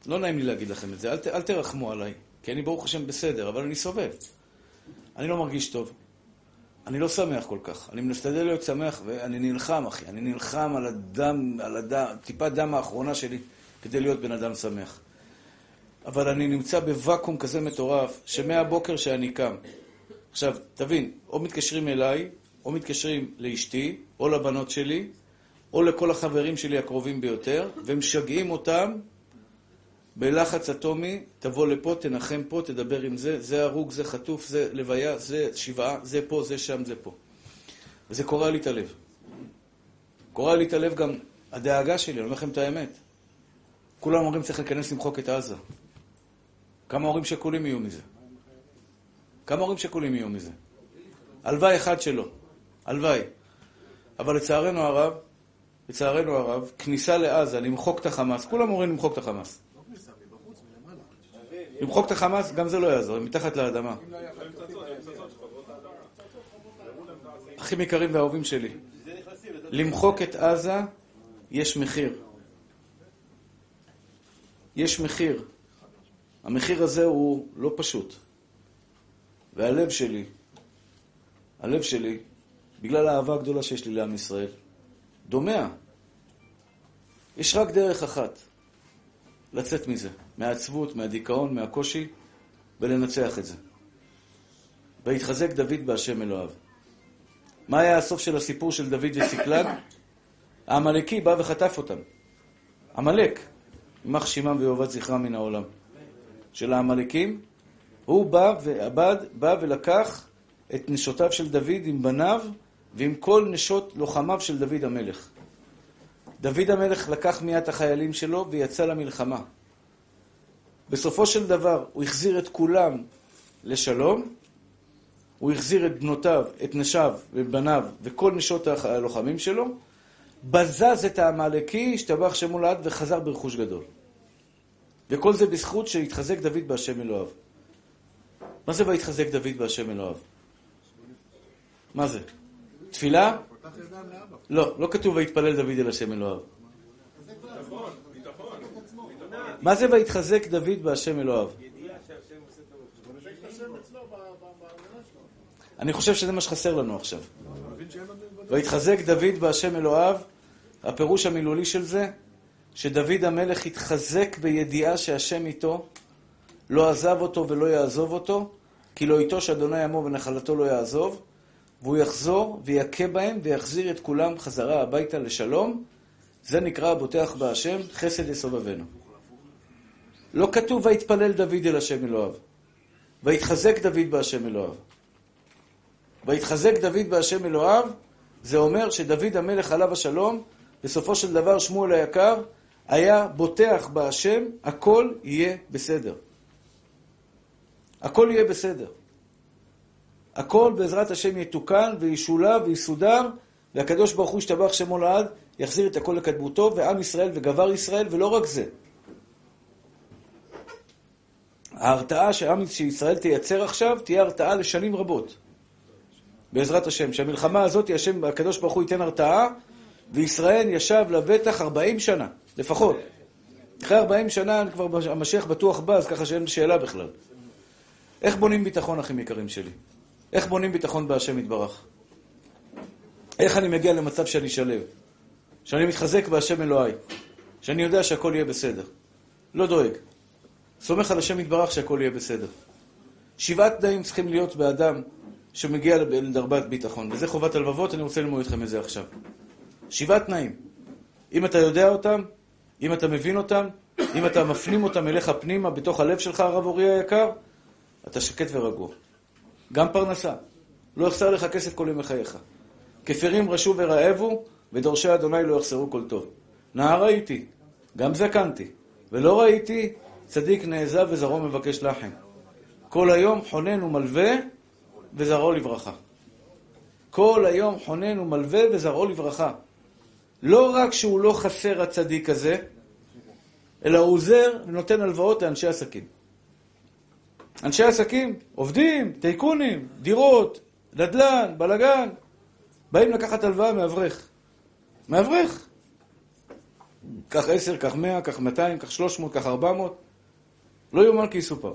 לא נעים לי להגיד לכם את זה, אל, אל תרחמו עליי, כי אני ברוך השם בסדר, אבל אני סובל. אני לא מרגיש טוב. אני לא שמח כל כך. אני משתדל להיות שמח, ואני נלחם, אחי. אני נלחם על הדם, על הדם, טיפת דם האחרונה שלי, כדי להיות בן אדם שמח. אבל אני נמצא בוואקום כזה מטורף, שמהבוקר שאני קם. עכשיו, תבין, או מתקשרים אליי, או מתקשרים לאשתי, או לבנות שלי, או לכל החברים שלי הקרובים ביותר, ומשגעים אותם בלחץ אטומי, תבוא לפה, תנחם פה, תדבר עם זה, זה הרוג, זה חטוף, זה לוויה, זה שבעה, זה פה, זה שם, זה פה. וזה קורע לי את הלב. קורע לי את הלב גם הדאגה שלי, אני אומר לכם את האמת. כולם אומרים צריך להיכנס למחוק את עזה. כמה הורים שכולים יהיו מזה? כמה הורים שכולים יהיו מזה? הלוואי אחד שלא. הלוואי. אבל לצערנו הרב, לצערנו הרב, כניסה לעזה, למחוק את החמאס, כולם אומרים למחוק את החמאס. למחוק את החמאס, גם זה לא יעזור, הם מתחת לאדמה. אחים יקרים ואהובים שלי, למחוק את עזה, יש מחיר. יש מחיר. המחיר הזה הוא לא פשוט. והלב שלי, הלב שלי, בגלל האהבה הגדולה שיש לי לעם ישראל, דומע. יש רק דרך אחת, לצאת מזה, מהעצבות, מהדיכאון, מהקושי, ולנצח את זה. ויתחזק דוד בהשם אלוהיו. מה היה הסוף של הסיפור של דוד וצקלג? העמלקי בא וחטף אותם. עמלק, יימח שמם ויאבד זכרם מן העולם. של העמלקים, הוא בא ועבד, בא ולקח את נשותיו של דוד עם בניו ועם כל נשות לוחמיו של דוד המלך. דוד המלך לקח מיד את החיילים שלו ויצא למלחמה. בסופו של דבר הוא החזיר את כולם לשלום, הוא החזיר את בנותיו, את נשיו ובניו וכל נשות הלוחמים שלו, בזז את העמלקי, השתבח שמו לעד וחזר ברכוש גדול. וכל זה בזכות שהתחזק דוד בהשם אלוהיו. מה זה ויתחזק דוד בהשם אלוהיו? מה זה? תפילה? לא, לא כתוב ויתפלל דוד אל השם אלוהיו. מה זה ויתחזק דוד בהשם אלוהיו? אני חושב שזה מה שחסר לנו עכשיו. ויתחזק דוד בהשם אלוהיו, הפירוש המילולי של זה, שדוד המלך התחזק בידיעה שהשם איתו, לא עזב אותו ולא יעזוב אותו, כי לא איתו שאדוני עמו ונחלתו לא יעזוב, והוא יחזור ויכה בהם ויחזיר את כולם חזרה הביתה לשלום. זה נקרא הבוטח בהשם, חסד יסובבנו. לא כתוב ויתפלל דוד אל השם אלוהיו. ויתחזק דוד בהשם אלוהיו. ויתחזק דוד בהשם אלוהיו, זה אומר שדוד המלך עליו השלום, בסופו של דבר שמואל היקר, היה בוטח בהשם, הכל יהיה בסדר. הכל יהיה בסדר. הכל בעזרת השם יתוקן וישולב ויסודר, והקדוש ברוך הוא ישתבח שמו לעד, יחזיר את הכל לקדמותו, ועם ישראל וגבר ישראל, ולא רק זה. ההרתעה שעם שישראל תייצר עכשיו, תהיה הרתעה לשנים רבות. בעזרת השם. שהמלחמה הזאת, השם, הקדוש ברוך הוא ייתן הרתעה, וישראל ישב לבטח 40 שנה, לפחות. אחרי 40 שנה כבר המשיח בטוח בא, אז ככה שאין שאלה בכלל. איך בונים ביטחון, אחים יקרים שלי? איך בונים ביטחון בהשם יתברך? איך אני מגיע למצב שאני שלב? שאני מתחזק בהשם אלוהי, שאני יודע שהכל יהיה בסדר. לא דואג. סומך על השם יתברך שהכל יהיה בסדר. שבעת תנאים צריכים להיות באדם שמגיע לדרבת ביטחון, וזה חובת הלבבות, אני רוצה ללמוד איתכם את זה עכשיו. שבעה תנאים. אם אתה יודע אותם, אם אתה מבין אותם, אם אתה מפנים אותם אליך פנימה, בתוך הלב שלך, הרב אורי היקר, אתה שקט ורגוע. גם פרנסה. לא יחסר לך כסף כל ימי חייך. כפרים רשו ורעבו, ודורשי אדוני לא יחסרו כל טוב. נער ראיתי, גם זקנתי, ולא ראיתי צדיק נעזב וזרעו מבקש לחם. כל היום חונן ומלווה, וזרעו לברכה. כל היום חונן ומלווה וזרעו לברכה. לא רק שהוא לא חסר הצדיק הזה, אלא הוא עוזר ונותן הלוואות לאנשי עסקים. אנשי עסקים, עובדים, טייקונים, דירות, נדל"ן, בלגן, באים לקחת הלוואה מאברך. מאברך. קח עשר, קח מאה, קח מאתיים, קח שלוש מאות, קח ארבע מאות. לא יאומן כי יסופר.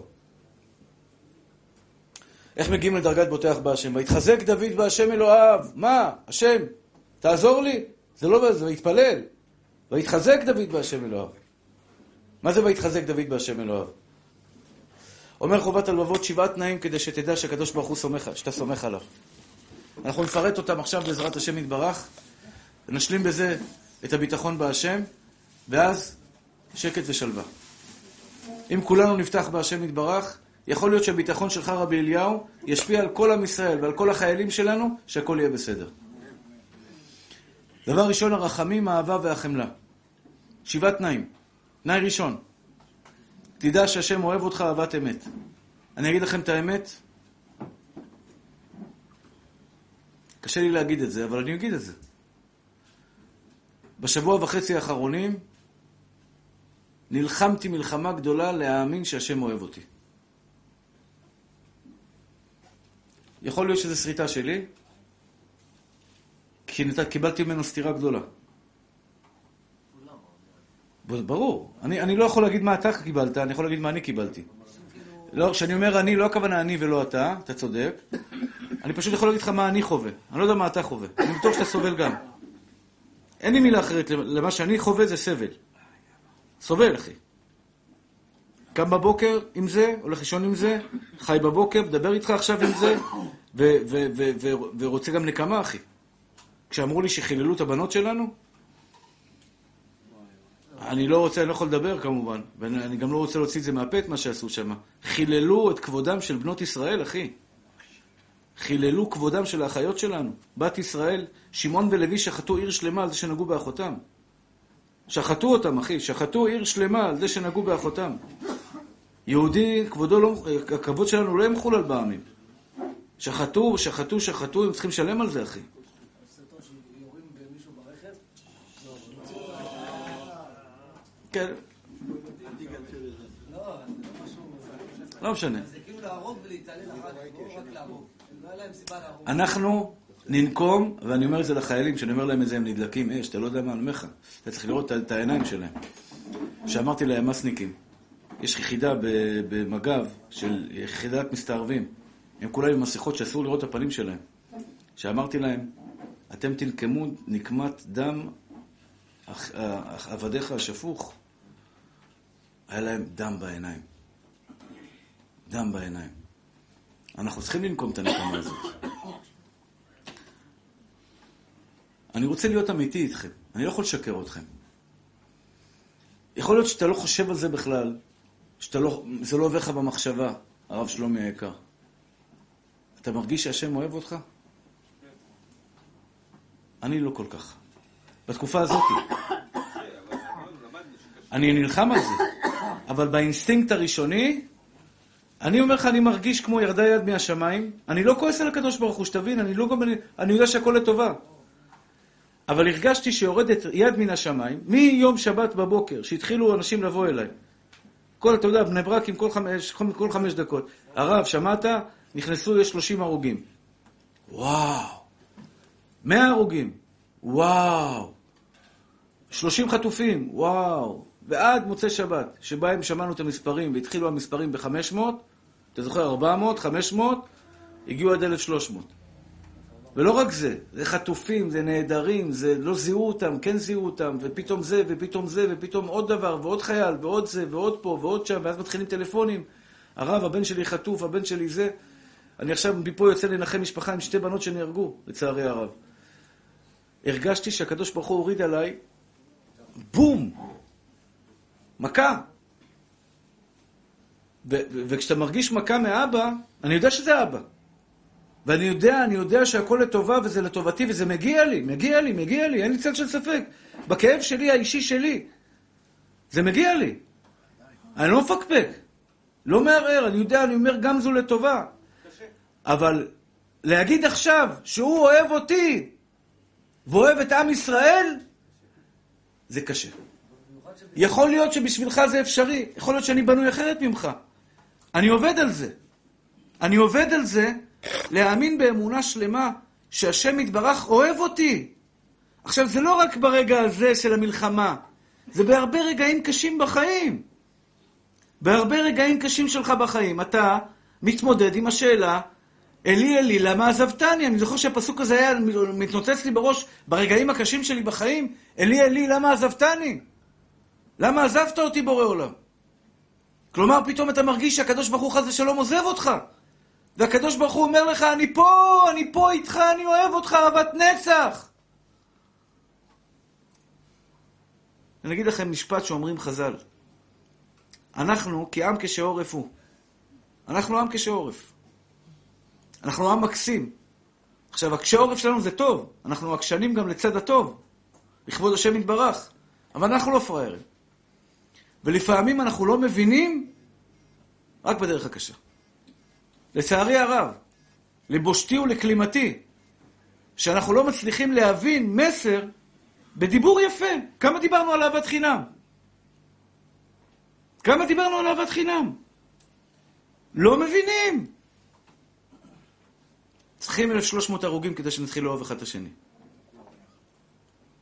איך מגיעים לדרגת בוטח בהשם? ויתחזק דוד בהשם אלוהיו. מה? השם, תעזור לי. זה לא, זה ויתפלל. ויתחזק דוד בהשם אלוהיו. מה זה ויתחזק דוד בהשם אלוהיו? אומר חובת הלבבות שבעה תנאים כדי שתדע שהקדוש ברוך הוא סומך, שאתה סומך עליו. אנחנו נפרט אותם עכשיו בעזרת השם יתברך, ונשלים בזה את הביטחון בהשם, ואז שקט ושלווה. אם כולנו נפתח בהשם יתברך, יכול להיות שהביטחון שלך, רבי אליהו, ישפיע על כל עם ישראל ועל כל החיילים שלנו, שהכל יהיה בסדר. דבר ראשון, הרחמים, האהבה והחמלה. שבעה תנאים. תנאי ראשון, תדע שהשם אוהב אותך אהבת אמת. אני אגיד לכם את האמת, קשה לי להגיד את זה, אבל אני אגיד את זה. בשבוע וחצי האחרונים נלחמתי מלחמה גדולה להאמין שהשם אוהב אותי. יכול להיות שזו שריטה שלי, כי. קיבלתי ממנו סתירה גדולה. ברור. אני, אני לא יכול להגיד מה אתה קיבלת, אני יכול להגיד מה אני קיבלתי. לא, כשאני אומר אני, לא הכוונה אני ולא אתה, אתה צודק. אני פשוט יכול להגיד לך מה אני חווה. אני לא יודע מה אתה חווה. אני בטוח שאתה סובל גם. אין לי מילה אחרת למה שאני חווה זה סבל. סובל, אחי. קם בבוקר עם זה, הולך לישון עם זה, חי בבוקר, מדבר איתך עכשיו עם זה, ורוצה גם נקמה, אחי. כשאמרו לי שחיללו את הבנות שלנו, אני לא רוצה, אני לא יכול לדבר כמובן, ואני גם לא רוצה להוציא את זה מהפה, את מה שעשו שם. חיללו את כבודם של בנות ישראל, אחי. חיללו כבודם של האחיות שלנו. בת ישראל, שמעון ולוי שחטו עיר שלמה על זה שנגעו באחותם. שחטו אותם, אחי, שחטו עיר שלמה על זה שנגעו באחותם. יהודי, כבודו לא, הכבוד שלנו לא ימחול על בעמים. שחטו, שחטו, שחטו, הם צריכים לשלם על זה, אחי. כן. לא משנה. זה כאילו להרוג ולהתעלל אחר כך, לא רק להרוג. לא היה להם סיבה להרוג. אנחנו ננקום, ואני אומר את זה לחיילים, כשאני אומר להם את זה, הם נדלקים אש, אתה לא יודע מה אני אומר לך. אתה צריך לראות את העיניים שלהם. שאמרתי להם, מסניקים, יש יחידה במג"ב של יחידת מסתערבים. הם כולם עם מסכות שאסור לראות את הפנים שלהם. שאמרתי להם, אתם תנקמו נקמת דם עבדיך השפוך. היה להם דם בעיניים. דם בעיניים. אנחנו צריכים לנקום את הנקמה הזאת. אני רוצה להיות אמיתי איתכם, אני לא יכול לשקר אתכם. יכול להיות שאתה לא חושב על זה בכלל, שזה לא, לא עובר לך במחשבה, הרב שלומי היקר. אתה מרגיש שהשם אוהב אותך? אני לא כל כך. בתקופה הזאת. אני נלחם על זה. אבל באינסטינקט הראשוני, אני אומר לך, אני מרגיש כמו ירדה יד מהשמיים. אני לא כועס על הקדוש ברוך הוא, שתבין, אני לא גם... אני יודע שהכל לטובה. אבל הרגשתי שיורדת יד מן השמיים, מיום שבת בבוקר, שהתחילו אנשים לבוא אליי. כל, אתה יודע, בני ברק עם כל חמש, כל חמש דקות. הרב, שמעת? נכנסו, יש 30 הרוגים. וואו. 100 הרוגים. וואו. 30 חטופים. וואו. ועד מוצאי שבת, שבהם שמענו את המספרים, והתחילו המספרים ב-500, אתה זוכר? 400, 500, הגיעו עד 1,300. ולא רק זה, זה חטופים, זה נעדרים, זה לא זיהו אותם, כן זיהו אותם, ופתאום זה, ופתאום זה, ופתאום עוד דבר, ועוד חייל, ועוד זה, ועוד פה, ועוד שם, ואז מתחילים טלפונים. הרב, הבן שלי חטוף, הבן שלי זה. אני עכשיו מפה יוצא לנחם משפחה עם שתי בנות שנהרגו, לצערי הרב. הרגשתי שהקדוש ברוך הוא הוריד עליי, בום! מכה. וכשאתה מרגיש מכה מאבא, אני יודע שזה אבא. ואני יודע, אני יודע שהכל לטובה וזה לטובתי וזה מגיע לי, מגיע לי, מגיע לי, אין לי צל של ספק. בכאב שלי, האישי שלי. זה מגיע לי. אני לא מפקפק. לא מערער, אני יודע, אני אומר גם זו לטובה. אבל להגיד עכשיו שהוא אוהב אותי ואוהב את עם ישראל, זה קשה. יכול להיות שבשבילך זה אפשרי, יכול להיות שאני בנוי אחרת ממך. אני עובד על זה. אני עובד על זה להאמין באמונה שלמה שהשם יתברך אוהב אותי. עכשיו, זה לא רק ברגע הזה של המלחמה, זה בהרבה רגעים קשים בחיים. בהרבה רגעים קשים שלך בחיים, אתה מתמודד עם השאלה, אלי אלי, למה עזבתני? אני זוכר שהפסוק הזה היה מתנוצץ לי בראש ברגעים הקשים שלי בחיים, אלי אלי, למה עזבתני? למה עזבת אותי בורא עולם? כלומר, פתאום אתה מרגיש שהקדוש ברוך הוא חס ושלום עוזב אותך. והקדוש ברוך הוא אומר לך, אני פה, אני פה איתך, אני אוהב אותך אהבת נצח. אני אגיד לכם משפט שאומרים חז"ל. אנחנו כעם כשעורף הוא. אנחנו עם כשעורף. אנחנו עם מקסים. עכשיו, הקשעורף שלנו זה טוב, אנחנו עקשנים גם לצד הטוב, לכבוד השם יתברך, אבל אנחנו לא פראיירים. ולפעמים אנחנו לא מבינים רק בדרך הקשה. לצערי הרב, לבושתי ולכלימתי, שאנחנו לא מצליחים להבין מסר בדיבור יפה. כמה דיברנו על אהבת חינם? כמה דיברנו על אהבת חינם? לא מבינים. צריכים 1,300 הרוגים כדי שנתחיל לאהוב אחד את השני.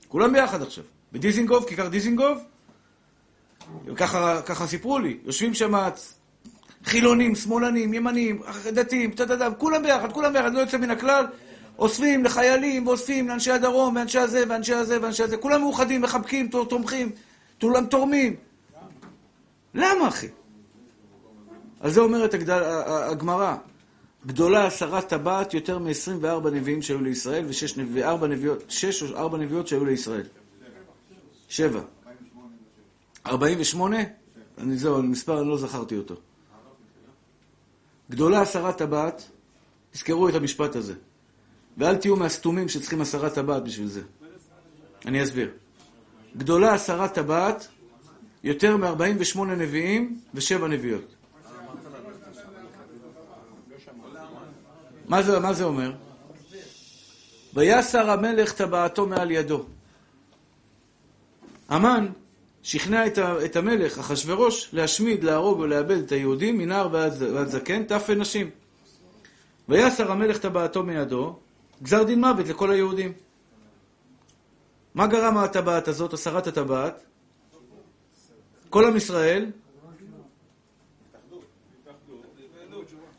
כולם ביחד עכשיו. בדיזינגוף, כיכר דיזינגוף, ככה, ככה סיפרו לי, יושבים שם חילונים, שמאלנים, ימנים, דתיים, טטטם, כולם ביחד, כולם ביחד, לא יוצא מן הכלל, אוספים לחיילים ואוספים לאנשי הדרום, ואנשי הזה, ואנשי הזה, ואנשי הזה, כולם מאוחדים, מחבקים, תומכים, כולם תורמים. למה, אחי? על זה אומרת הגמרא, גדולה עשרה טבעת יותר מ-24 נביאים שהיו לישראל, ושש וארבע נביאות, שש או ארבע נביאות שהיו לישראל. שבע. 48? אני זהו, המספר, אני לא זכרתי אותו. גדולה עשרה טבעת, תזכרו את המשפט הזה. ואל תהיו מהסתומים שצריכים עשרה טבעת בשביל זה. אני אסביר. גדולה עשרה טבעת, יותר מ-48 נביאים ושבע נביאות. מה זה, מה זה אומר? ויסר המלך טבעתו מעל ידו. המן שכנע את, המלך, אחשורוש, להשמיד, להרוג ולאבד את היהודים מנער ועד זקן, טף ונשים. ויסר המלך טבעתו מידו, גזר דין מוות לכל היהודים. מה גרם הטבעת הזאת, הסרת הטבעת? כל עם ישראל,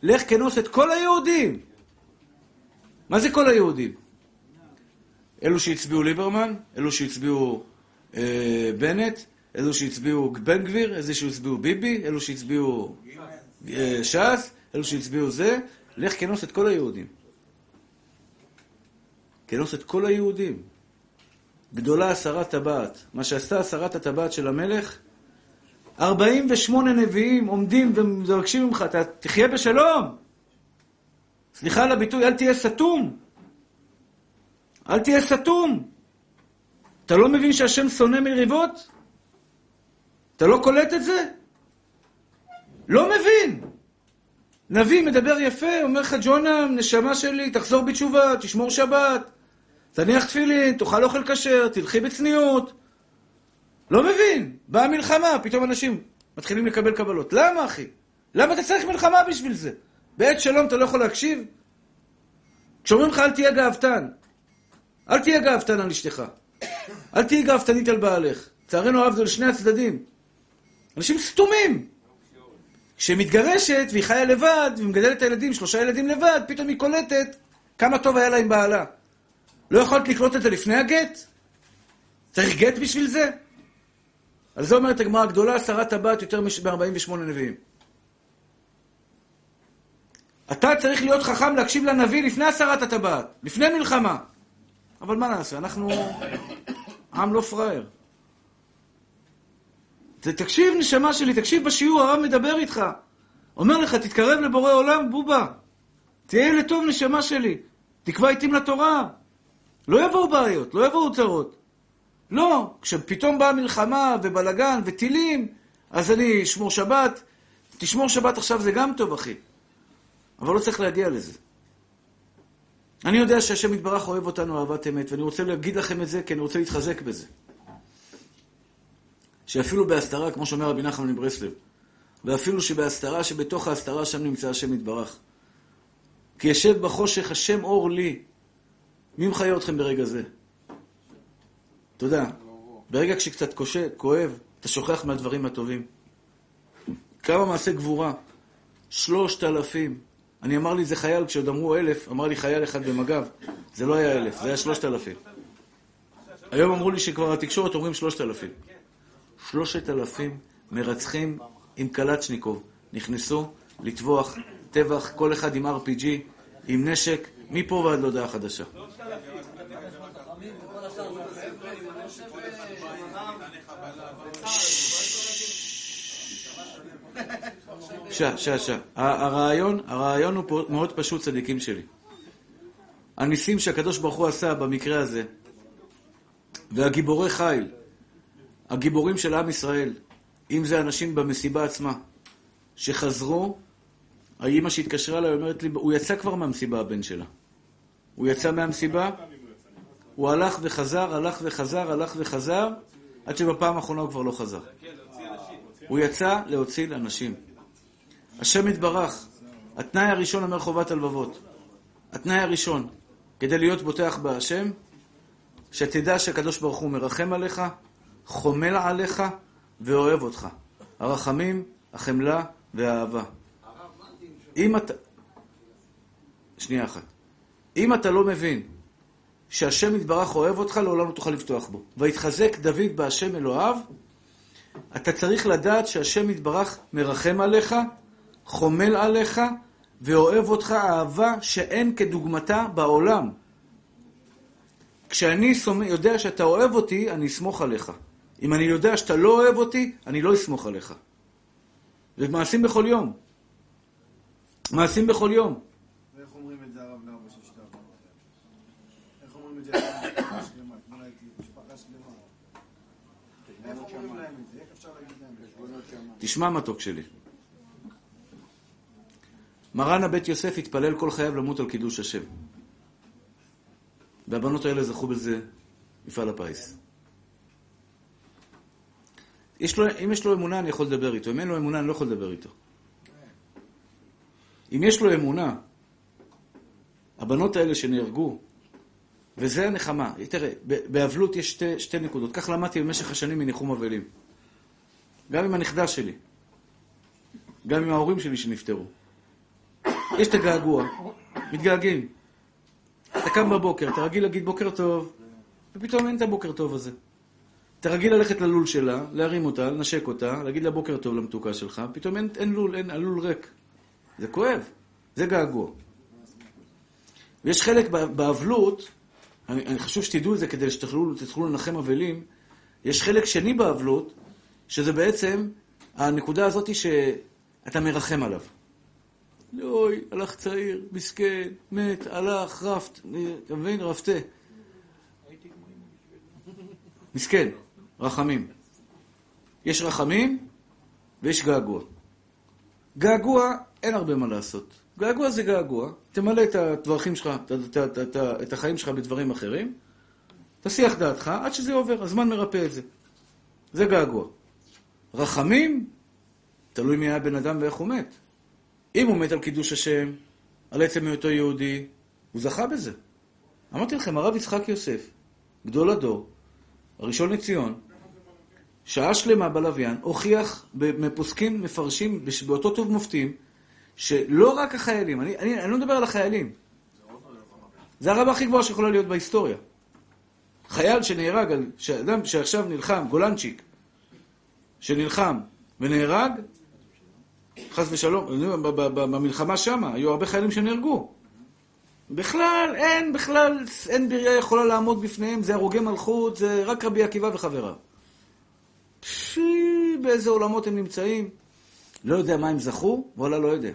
לך כנוס את כל היהודים. מה זה כל היהודים? אלו שהצביעו ליברמן, אלו שהצביעו אה, בנט, אלו שהצביעו בן גביר, אלו שהצביעו ביבי, אלו שהצביעו אה, ש"ס, אלו שהצביעו זה, לך כנוס את כל היהודים. כנוס את כל היהודים. גדולה הסרת טבעת. מה שעשתה הסרת הטבעת של המלך, 48 נביאים עומדים ומבקשים ממך, אתה תחיה בשלום. סליחה על הביטוי, אל תהיה סתום. אל תהיה סתום. אתה לא מבין שהשם שונא מריבות? אתה לא קולט את זה? לא מבין. נביא מדבר יפה, אומר לך, ג'ונה, נשמה שלי, תחזור בתשובה, תשמור שבת, תניח תפילין, תאכל אוכל כשר, תלכי בצניעות. לא מבין. באה מלחמה, פתאום אנשים מתחילים לקבל קבלות. למה, אחי? למה אתה צריך מלחמה בשביל זה? בעת שלום אתה לא יכול להקשיב? כשאומרים לך אל תהיה גאוותן, אל תהיה גאוותן על אשתך. אל תהיה גאוותנית על בעלך. לצערנו הרב זה לשני הצדדים. אנשים סתומים. כשהיא מתגרשת והיא חיה לבד, ומגדלת את הילדים, שלושה ילדים לבד, פתאום היא קולטת כמה טוב היה לה עם בעלה. לא יכולת לקלוט את זה לפני הגט? צריך גט בשביל זה? על זה אומרת הגמרא הגדולה, שרת הבת יותר מ-48 נביאים. אתה צריך להיות חכם להקשיב לנביא לפני הסרת הטבעת, לפני מלחמה. אבל מה נעשה, אנחנו עם לא פראייר. תקשיב, נשמה שלי, תקשיב בשיעור, הרב מדבר איתך. אומר לך, תתקרב לבורא עולם, בובה. תהיה לטוב, נשמה שלי. תקבע עיתים לתורה. לא יבואו בעיות, לא יבואו צרות. לא, כשפתאום באה מלחמה ובלגן וטילים, אז אני אשמור שבת. תשמור שבת עכשיו זה גם טוב, אחי. אבל לא צריך להגיע לזה. אני יודע שהשם יתברך אוהב אותנו אהבת אמת, ואני רוצה להגיד לכם את זה, כי אני רוצה להתחזק בזה. שאפילו בהסתרה, כמו שאומר רבי נחמן מברסלב, ואפילו שבהסתרה, שבתוך ההסתרה שם נמצא השם יתברך. כי ישב בחושך השם אור לי. מי מחיה אתכם ברגע זה? תודה. ברגע שקצת קשה, כואב, אתה שוכח מהדברים הטובים. כמה מעשי גבורה? שלושת אלפים. אני אמר לי, זה חייל, כשעוד אמרו אלף, אמר לי חייל אחד במג"ב. זה לא היה אלף, זה היה שלושת אלפים. היום אמרו לי שכבר התקשורת אומרים שלושת אלפים. שלושת אלפים מרצחים עם קלצ'ניקוב נכנסו לטבוח, טבח, כל אחד עם RPG, עם נשק, מפה ועד להודעה חדשה. שעה, שעה, שעה. הרעיון, הרעיון הוא פה מאוד פשוט, צדיקים שלי. הניסים שהקדוש ברוך הוא עשה במקרה הזה, והגיבורי חיל, הגיבורים של עם ישראל, אם זה אנשים במסיבה עצמה, שחזרו, האימא שהתקשרה אליי אומרת לי, הוא יצא כבר מהמסיבה, הבן שלה. הוא יצא מהמסיבה, הוא הלך וחזר, הלך וחזר, הלך וחזר, עד שבפעם האחרונה הוא כבר לא חזר. הוא יצא להוציא לאנשים. השם יתברך, התנאי הראשון אומר חובת הלבבות. התנאי הראשון, כדי להיות בוטח בהשם, שתדע שהקדוש ברוך הוא מרחם עליך, חומל עליך ואוהב אותך. הרחמים, החמלה והאהבה. אם אתה... שנייה אחת. אם אתה לא מבין שהשם יתברך אוהב אותך, לעולם לא תוכל לבטוח בו. ויתחזק דוד בהשם אלוהיו, אתה צריך לדעת שהשם יתברך מרחם עליך, חומל עליך, ואוהב אותך אהבה שאין כדוגמתה בעולם. כשאני יודע שאתה אוהב אותי, אני אסמוך עליך. אם אני יודע שאתה לא אוהב אותי, אני לא אסמוך עליך. זה מעשים בכל יום. מעשים בכל יום. ואיך אומרים את זה הרב לאבא של האלה? איך אומרים את זה למשפחה שלמה? אתמול הייתי משפחה שלמה. איך אומרים להם את זה? איך אפשר להגיד להם את זה? תשמע מתוק שלי. מרן הבית יוסף התפלל כל חייו למות על קידוש השם. והבנות האלה זכו בזה מפעל הפיס. יש לו, אם יש לו אמונה, אני יכול לדבר איתו. אם אין לו אמונה, אני לא יכול לדבר איתו. אם יש לו אמונה, הבנות האלה שנהרגו, וזה הנחמה. תראה, באבלות יש שתי, שתי נקודות. כך למדתי במשך השנים מניחום אבלים. גם עם הנכדה שלי, גם עם ההורים שלי שנפטרו. יש את הגעגוע, מתגעגעים. אתה קם בבוקר, אתה רגיל להגיד בוקר טוב, ופתאום אין את הבוקר טוב הזה. אתה רגיל ללכת ללול שלה, להרים אותה, לנשק אותה, להגיד לה בוקר טוב למתוקה שלך, פתאום אין, אין לול, אין, הלול ריק. זה כואב, זה געגוע. ויש חלק באבלות, אני, אני חשוב שתדעו את זה כדי שתוכלו תוכלו לנחם אבלים, יש חלק שני באבלות, שזה בעצם הנקודה הזאת שאתה מרחם עליו. אוי, הלך צעיר, מסכן, מת, הלך, רפת, אתה מבין? רפתה. מסכן, רחמים. יש רחמים ויש געגוע. געגוע, אין הרבה מה לעשות. געגוע זה געגוע. תמלא את הדרכים שלך, את, את, את, את, את החיים שלך בדברים אחרים, תסיח דעתך עד שזה עובר, הזמן מרפא את זה. זה געגוע. רחמים, תלוי מי היה בן אדם ואיך הוא מת. אם הוא מת על קידוש השם, על עצם היותו יהודי, הוא זכה בזה. אמרתי לכם, הרב יצחק יוסף, גדול הדור, הראשון לציון, שעה שלמה בלוויין, הוכיח בפוסקים מפרשים באותו טוב מופתים, שלא רק החיילים, אני, אני, אני לא מדבר על החיילים, זה הרב הכי גבוה שיכולה להיות בהיסטוריה. חייל שנהרג, על, שאדם שעכשיו נלחם, גולנצ'יק, שנלחם ונהרג, חס ושלום, במלחמה שמה, היו הרבה חיילים שנהרגו. בכלל, אין, בכלל, אין בריאה יכולה לעמוד בפניהם, זה הרוגי מלכות, זה רק רבי עקיבא וחבריו. פשי, באיזה עולמות הם נמצאים. לא יודע מה הם זכו, וואלה לא יודע.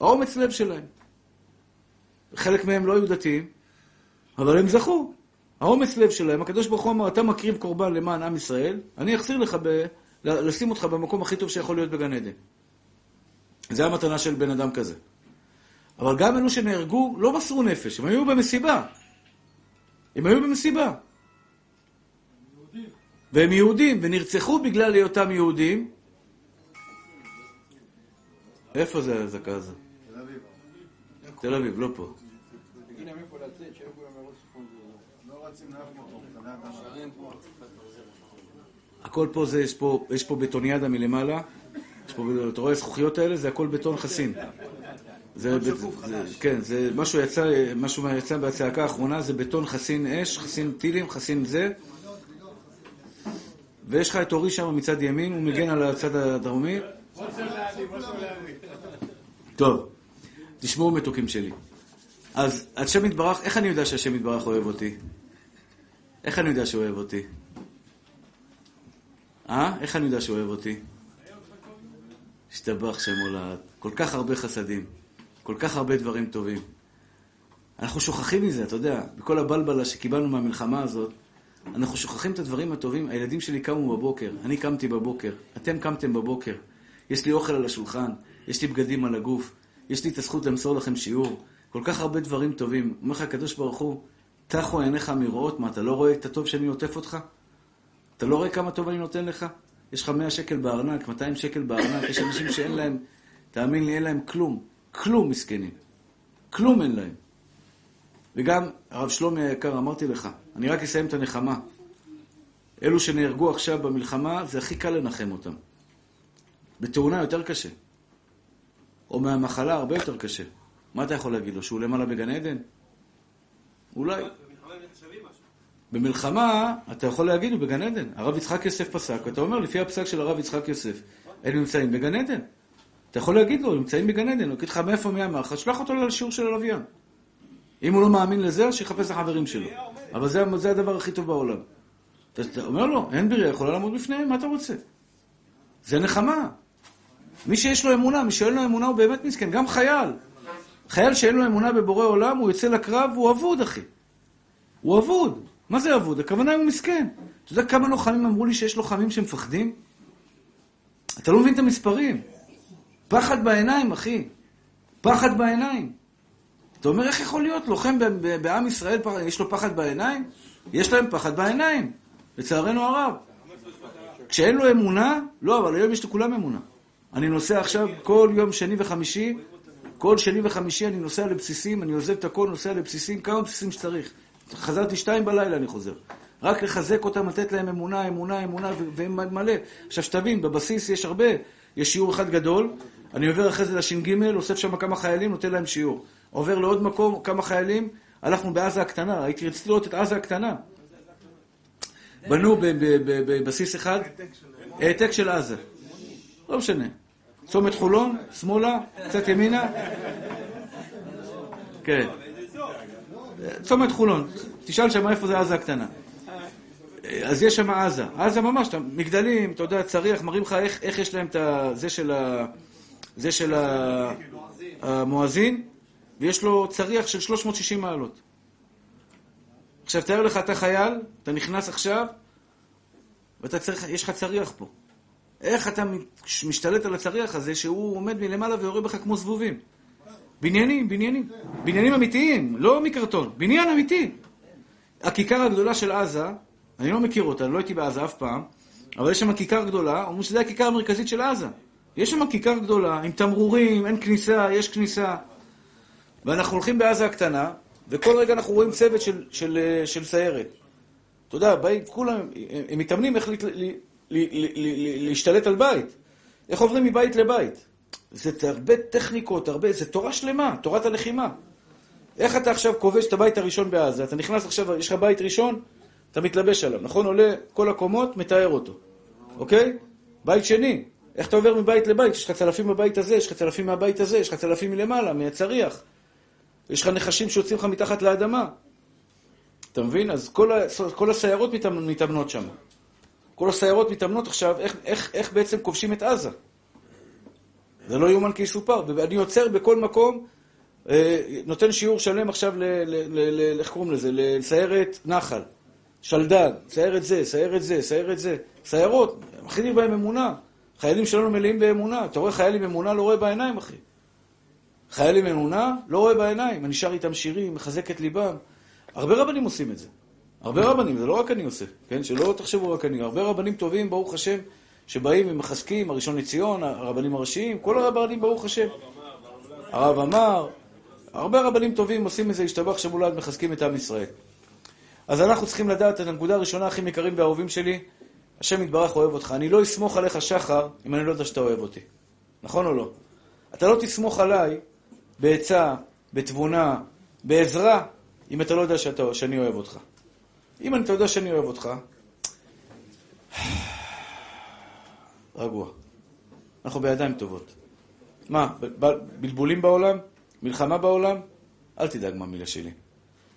האומץ לב שלהם. חלק מהם לא היו דתיים, אבל הם זכו. האומץ לב שלהם, הקדוש ברוך הוא אמר, אתה מקריב קורבן למען עם ישראל, אני אחזיר לך, ב... לשים אותך במקום הכי טוב שיכול להיות בגן עדן. זה המתנה של בן אדם כזה. אבל גם אלו שנהרגו לא מסרו נפש, הם היו במסיבה. הם היו במסיבה. והם יהודים, ונרצחו בגלל היותם יהודים. איפה זה האזעקה הזו? תל אביב. תל אביב, לא פה. הכל פה זה, יש פה, יש פה בטוניאדה מלמעלה. יש פה, אתה רואה הזכוכיות האלה? זה הכל בטון חסין. זה, זה, זה, כן, זה משהו יצא, משהו יצא בהצעקה האחרונה, זה בטון חסין אש, חסין טילים, חסין זה. ויש לך את אורי שם מצד ימין, הוא מגן על הצד הדרומי. טוב, תשמעו מתוקים שלי. אז השם יתברך, איך אני יודע שהשם יתברך אוהב אותי? איך אני יודע שהוא אוהב אותי? אה? איך אני יודע שהוא אוהב אותי? השתבח שמו לעד. כל כך הרבה חסדים, כל כך הרבה דברים טובים. אנחנו שוכחים מזה, אתה יודע, בכל הבלבלה שקיבלנו מהמלחמה הזאת, אנחנו שוכחים את הדברים הטובים. הילדים שלי קמו בבוקר, אני קמתי בבוקר, אתם קמתם בבוקר. יש לי אוכל על השולחן, יש לי בגדים על הגוף, יש לי את הזכות למסור לכם שיעור. כל כך הרבה דברים טובים. אומר לך הקדוש ברוך הוא, טחו עיניך מראות, מה, אתה לא רואה את הטוב שאני עוטף אותך? אתה לא רואה כמה טוב אני נותן לך? יש לך 100 שקל בארנק, 200 שקל בארנק, יש אנשים שאין להם, תאמין לי, אין להם כלום. כלום מסכנים. כלום אין להם. וגם, הרב שלומי היקר, אמרתי לך, אני רק אסיים את הנחמה. אלו שנהרגו עכשיו במלחמה, זה הכי קל לנחם אותם. בתאונה יותר קשה. או מהמחלה הרבה יותר קשה. מה אתה יכול להגיד לו? שהוא למעלה בגן עדן? אולי. במלחמה, אתה יכול להגיד, הוא בגן עדן. הרב יצחק יוסף פסק, ואתה אומר, לפי הפסק של הרב יצחק יוסף, הם נמצאים בגן עדן. אתה יכול להגיד לו, הם נמצאים בגן עדן, הוא יגיד לך, מאיפה, מי אמר לך? שלח אותו לשיעור של הלוויין. אם הוא לא מאמין לזה, אז שיחפש לחברים שלו. אבל זה, זה הדבר הכי טוב בעולם. אתה אומר לו, אין בריאה יכולה לעמוד בפניהם, מה אתה רוצה? זה נחמה. מי שיש לו אמונה, מי שאין לו אמונה הוא באמת מסכן. גם חייל. חייל שאין לו אמונה בבורא עולם, הוא יוצא לקרב, הוא אבוד, אחי. הוא אבוד. מה זה אבוד? הכוונה הוא מסכן. אתה יודע כמה לוחמים אמרו לי שיש לוחמים שמפחדים? אתה לא מבין את המספרים. פחד בעיניים, אחי. פחד בעיניים. אתה אומר, איך יכול להיות לוחם בעם ישראל, יש לו פחד בעיניים? יש להם פחד בעיניים, לצערנו הרב. כשאין לו אמונה, לא, אבל היום יש לכולם אמונה. אני נוסע עכשיו כל יום שני וחמישי, כל שני וחמישי אני נוסע לבסיסים, אני עוזב את הכל, נוסע לבסיסים, כמה בסיסים שצריך. חזרתי שתיים בלילה, אני חוזר. רק לחזק אותם, לתת להם אמונה, אמונה, אמונה, והם מלא. עכשיו, שתבין, בבסיס יש הרבה. יש שיעור אחד גדול, אני עובר אחרי זה לש"ג, אוסף שם כמה חיילים, נותן להם שיעור. עובר לעוד מקום, כמה חיילים, הלכנו בעזה הקטנה, הייתי רציתי לראות את עזה הקטנה. בנו בבסיס אחד, העתק של עזה. לא משנה. צומת חולון, שמאלה, קצת ימינה. כן. צומת חולון. תשאל שם איפה זה עזה הקטנה. אז יש שם עזה. עזה ממש, מגדלים, אתה יודע, צריח, מראים לך איך, יש להם את. זה של המואזין, ויש לו צריח של 360 מעלות. עכשיו, תאר לך, אתה חייל, אתה נכנס עכשיו, ואתה צריך, יש לך צריח פה. איך אתה משתלט על הצריח הזה שהוא עומד מלמעלה ויורה בך כמו זבובים? בניינים, בניינים. בניינים אמיתיים, לא מקרטון. בניין אמיתי. הכיכר הגדולה של עזה, אני לא מכיר אותה, לא הייתי בעזה אף פעם, אבל יש שם כיכר גדולה, אומרים שזו הכיכר המרכזית של עזה. יש שם כיכר גדולה, עם תמרורים, אין כניסה, יש כניסה. ואנחנו הולכים בעזה הקטנה, וכל רגע אנחנו רואים צוות של, של, של סיירת. אתה יודע, באים, כולם, הם מתאמנים איך להשתלט על בית. איך עוברים מבית לבית. זה הרבה טכניקות, הרבה, זה תורה שלמה, תורת הלחימה. איך אתה עכשיו כובש את הבית הראשון בעזה? אתה נכנס עכשיו, יש לך בית ראשון, אתה מתלבש עליו, נכון? עולה כל הקומות, מתאר אותו, אוקיי? בית שני, איך אתה עובר מבית לבית? יש לך צלפים בבית הזה, יש לך צלפים מהבית הזה, יש לך צלפים מלמעלה, מהצריח. יש לך נחשים שיוצאים לך מתחת לאדמה. אתה מבין? אז כל, ה, כל הסיירות מתאמנות שם. כל הסיירות מתאמנות עכשיו איך, איך, איך בעצם כובשים את עזה. זה לא יאומן כי יסופר. ואני עוצר בכל מקום, אה, נותן שיעור שלם עכשיו, ל, ל, ל, ל, איך קוראים לזה? לסיירת נחל. שלדג, סיירת זה, סיירת זה, סיירת זה. סיירות, מכינים בהם אמונה. חיילים שלנו מלאים באמונה. אתה רואה חייל עם אמונה, לא רואה בעיניים, אחי. חייל עם אמונה, לא רואה בעיניים. אני שר איתם שירים, מחזק את ליבם. הרבה רבנים עושים את זה. הרבה רבנים, זה לא רק אני עושה, כן? שלא תחשבו רק אני. הרבה רבנים טובים, ברוך השם, שבאים ומחזקים, הראשון לציון, הרבנים הראשיים, כל הרבנים, ברוך השם. הרב אמר, הרבה רבנים טובים עושים את זה, השתבח שמולד, מחזקים את עם ישראל. אז אנחנו צריכים לדעת את הנקודה הראשונה, הכי יקרים ואהובים שלי, השם יתברך אוהב אותך. אני לא אסמוך עליך שחר אם אני לא יודע שאתה אוהב אותי. נכון או לא? אתה לא תסמוך עליי בעצה, בתבונה, בעזרה, אם אתה לא יודע שאתה, שאני אוהב אותך. אם אתה יודע שאני אוהב אותך, רגוע. אנחנו בידיים טובות. מה, בלבולים בעולם? מלחמה בעולם? אל תדאג מה מילה שלי.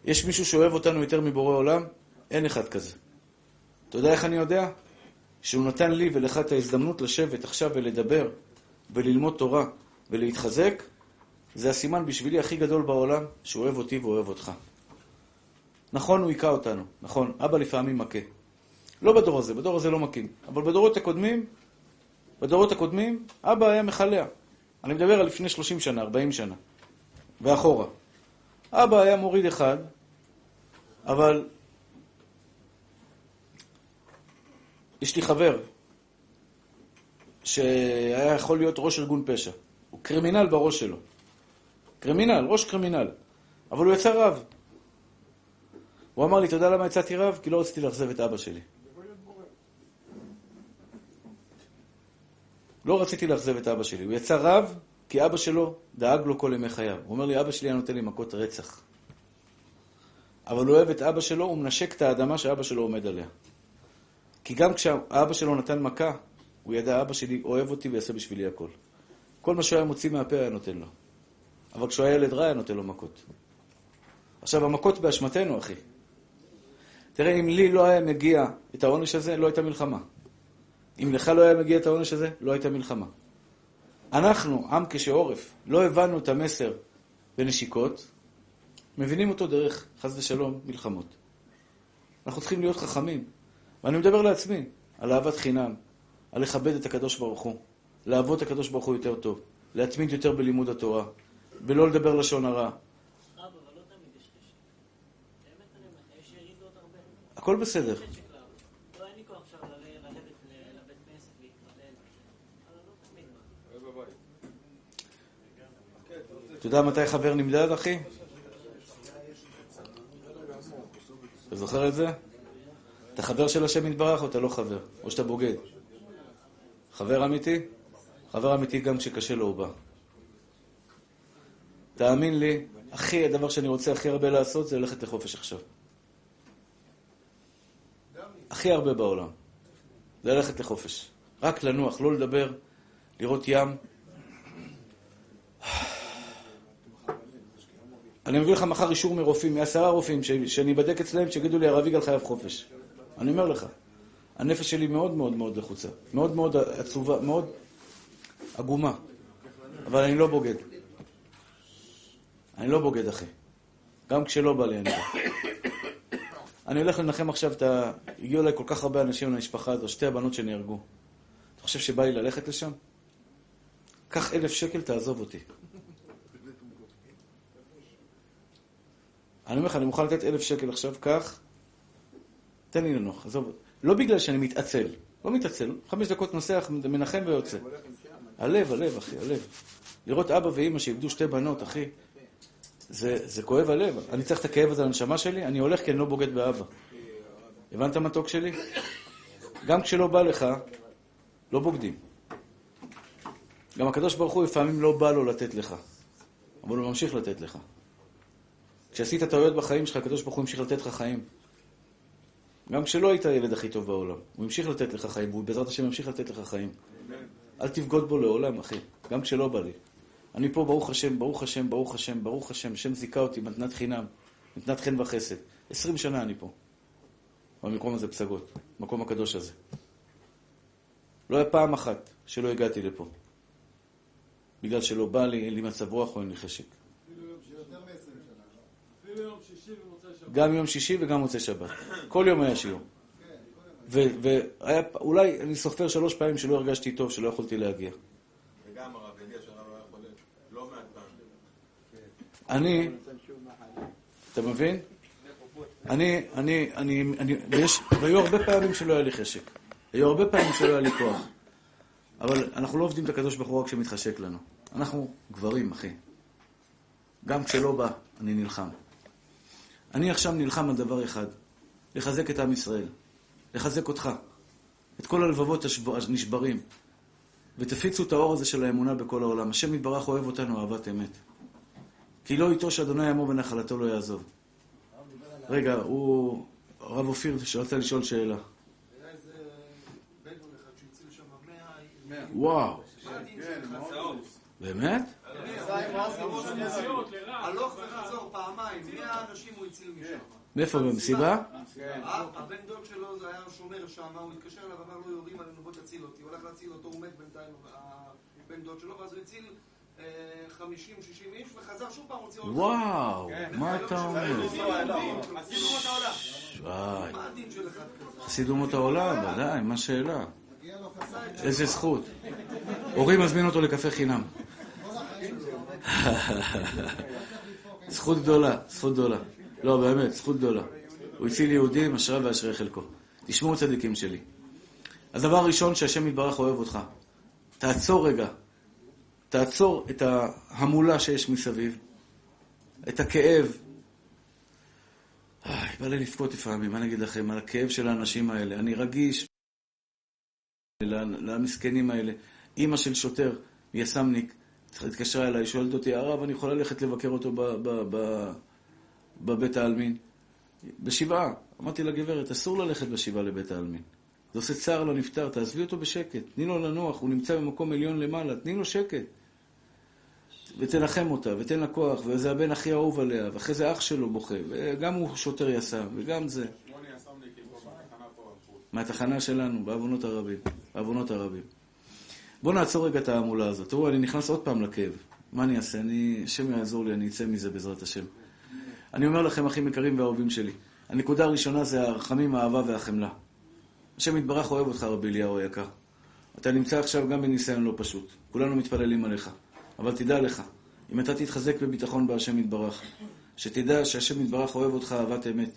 יש מישהו שאוהב אותנו יותר מבורא עולם? אין אחד כזה. אתה יודע איך אני יודע? שהוא נתן לי ולך את ההזדמנות לשבת עכשיו ולדבר וללמוד תורה ולהתחזק, זה הסימן בשבילי הכי גדול בעולם, שהוא אוהב אותי ואוהב אותך. נכון, הוא היכה אותנו, נכון, אבא לפעמים מכה. לא בדור הזה, בדור הזה לא מכים, אבל בדורות הקודמים, בדורות הקודמים, אבא היה מחלע. אני מדבר על לפני 30 שנה, 40 שנה, ואחורה. אבא היה מוריד אחד, אבל יש לי חבר שהיה יכול להיות ראש ארגון פשע. הוא קרימינל בראש שלו. קרימינל, ראש קרימינל. אבל הוא יצא רב. הוא אמר לי, אתה יודע למה יצאתי רב? כי לא רציתי לאכזב את אבא שלי. לא רציתי לאכזב את אבא שלי. הוא יצא רב כי אבא שלו דאג לו כל ימי חייו. הוא אומר לי, אבא שלי היה נותן לי מכות רצח. אבל הוא אוהב את אבא שלו, הוא מנשק את האדמה שאבא שלו עומד עליה. כי גם כשאבא שלו נתן מכה, הוא ידע, אבא שלי אוהב אותי ויעשה בשבילי הכל. כל מה שהוא היה מוציא מהפה היה נותן לו. אבל כשהוא היה ילד רע, היה נותן לו מכות. עכשיו, המכות באשמתנו, אחי. תראה, אם לי לא היה מגיע את העונש הזה, לא הייתה מלחמה. אם לך לא היה מגיע את העונש הזה, לא הייתה מלחמה. אנחנו, עם כשעורף, לא הבנו את המסר בנשיקות, מבינים אותו דרך, חס ושלום, מלחמות. אנחנו צריכים להיות חכמים. ואני מדבר לעצמי על אהבת חינם, על לכבד את הקדוש ברוך הוא, לעבוד את הקדוש ברוך הוא יותר טוב, להתמיד יותר בלימוד התורה, ולא לדבר לשון הרע. לא. הכל בסדר. לא, לא. אתה יודע מתי חבר נמדד, אחי? אתה זוכר את זה? אתה חבר של השם יתברך או אתה לא חבר? או שאתה בוגד? חבר אמיתי? חבר אמיתי גם כשקשה לו הוא בא. תאמין לי, אחי, הדבר שאני רוצה הכי הרבה לעשות זה ללכת לחופש עכשיו. הכי הרבה בעולם. זה ללכת לחופש. רק לנוח, לא לדבר, לראות ים. אני מביא לך מחר אישור מרופאים, מעשרה רופאים, שאני אבדק אצלם, שיגידו לי, הרב יגאל חייב חופש. אני אומר לך, הנפש שלי מאוד מאוד מאוד לחוצה. מאוד מאוד עצובה, מאוד עגומה. אבל אני לא בוגד. אני לא בוגד, אחי. גם כשלא בא לי, אני בא. אני הולך לנחם עכשיו את ה... הגיעו אליי כל כך הרבה אנשים למשפחה הזו, שתי הבנות שנהרגו. אתה חושב שבא לי ללכת לשם? קח אלף שקל, תעזוב אותי. אני אומר לך, אני מוכן לתת אלף שקל עכשיו, קח, תן לי לנוח, עזוב. לא בגלל שאני מתעצל, לא מתעצל, חמש דקות נוסע, מנחם ויוצא. הלב, הלב, אחי, הלב. לראות אבא ואימא שאיבדו שתי בנות, אחי, זה, זה כואב הלב. אני צריך את הכאב הזה לנשמה שלי, אני הולך כי אני לא בוגד באבא. הבנת מתוק שלי? גם כשלא בא לך, לא בוגדים. גם הקדוש ברוך הוא לפעמים לא בא לו לתת לך, אבל הוא ממשיך לתת לך. כשעשית טעויות בחיים שלך, הקדוש ברוך הוא המשיך לתת לך חיים. גם כשלא היית הילד הכי טוב בעולם, הוא המשיך לתת לך חיים, והוא בעזרת השם ימשיך לתת לך חיים. אל תבגוד בו לעולם, אחי, גם כשלא בא לי. אני פה, ברוך השם, ברוך השם, ברוך השם, ברוך השם, השם זיכה אותי מתנת חינם, מתנת חן וחסד. עשרים שנה אני פה, במקום הזה פסגות, במקום הקדוש הזה. לא היה פעם אחת שלא הגעתי לפה. בגלל שלא בא לי, אין לי מצב רוח או אין לי חשק. גם יום שישי וגם מוצאי שבת. כל יום היה שיעור. והיה, אולי אני סופר שלוש פעמים שלא הרגשתי טוב, שלא יכולתי להגיע. וגם הרב אליהו שהרב היה חולה לא מעט פעמים. אני, אתה מבין? אני, אני, אני, אני, ויש, והיו הרבה פעמים שלא היה לי חשק. היו הרבה פעמים שלא היה לי כוח. אבל אנחנו לא עובדים את הקדוש ברוך הוא רק כשמתחשק לנו. אנחנו גברים, אחי. גם כשלא בא, אני נלחם. אני עכשיו נלחם על דבר אחד, לחזק את עם ישראל, לחזק אותך, את כל הלבבות הנשברים, ותפיצו את האור הזה של האמונה בכל העולם. השם יתברך אוהב אותנו אהבת אמת. כי לא איתו שאדוני עמו ונחלתו לא יעזוב. רגע, הוא... הרב אופיר שרצה לשאול שאלה. וואו, כן. באמת? הלוך וחזור פעמיים, מאה אנשים הוא הציל משם. מאיפה, במסיבה? הבן דוד שלו זה היה שומר שם, הוא התקשר אליו, אמר לו יורים עלינו, בוא תציל אותי. הוא הלך להציל אותו, הוא מת בינתיים. בן דוד שלו, ואז הוא הציל אה, 50-60 איש, וחזר שוב פעם, הוציא עוד... וואו, כן. מה אתה אומר? אחד כזה? חסיד אומות העולם, ודאי, מה השאלה? איזה זכות. אורי מזמין אותו לקפה חינם. זכות גדולה, זכות גדולה. לא, באמת, זכות גדולה. הוא הציל יהודים, אשרה ואשרי חלקו. תשמעו צדיקים שלי. הדבר הראשון שהשם יתברך אוהב אותך, תעצור רגע. תעצור את ההמולה שיש מסביב, את הכאב. איי, בא לי לבכות לפעמים, מה אני אגיד לכם, על הכאב של האנשים האלה. אני רגיש למסכנים האלה. אימא של שוטר, יס"מניק, התקשרה אליי, שואלת אותי, הרב, אני יכולה ללכת לבקר אותו בבית העלמין? בשבעה. אמרתי לגברת, אסור ללכת בשבעה לבית העלמין. זה עושה צער לנפטר, תעזבי אותו בשקט. תני לו לנוח, הוא נמצא במקום עליון למעלה, תני לו שקט. ותנחם אותה, ותן לה כוח, וזה הבן הכי אהוב עליה, ואחרי זה אח שלו בוכה, וגם הוא שוטר יס"מ, וגם זה. שמוני יס"מניקים פה בתחנה פה הלכו. מהתחנה שלנו, בעוונות הרבים. בעוונות הרבים. בואו נעצור רגע את ההמולה הזאת. תראו, אני נכנס עוד פעם לכאב. מה אני אעשה? אני, השם יעזור לי, אני אצא מזה בעזרת השם. אני אומר לכם, אחים יקרים ואהובים שלי, הנקודה הראשונה זה הרחמים, האהבה והחמלה. השם יתברך אוהב אותך, רבי אליהו היקר. אתה נמצא עכשיו גם בניסיון לא פשוט. כולנו מתפללים עליך. אבל תדע לך, אם אתה תתחזק בביטחון בהשם יתברך, שתדע שהשם יתברך אוהב אותך אהבת אמת.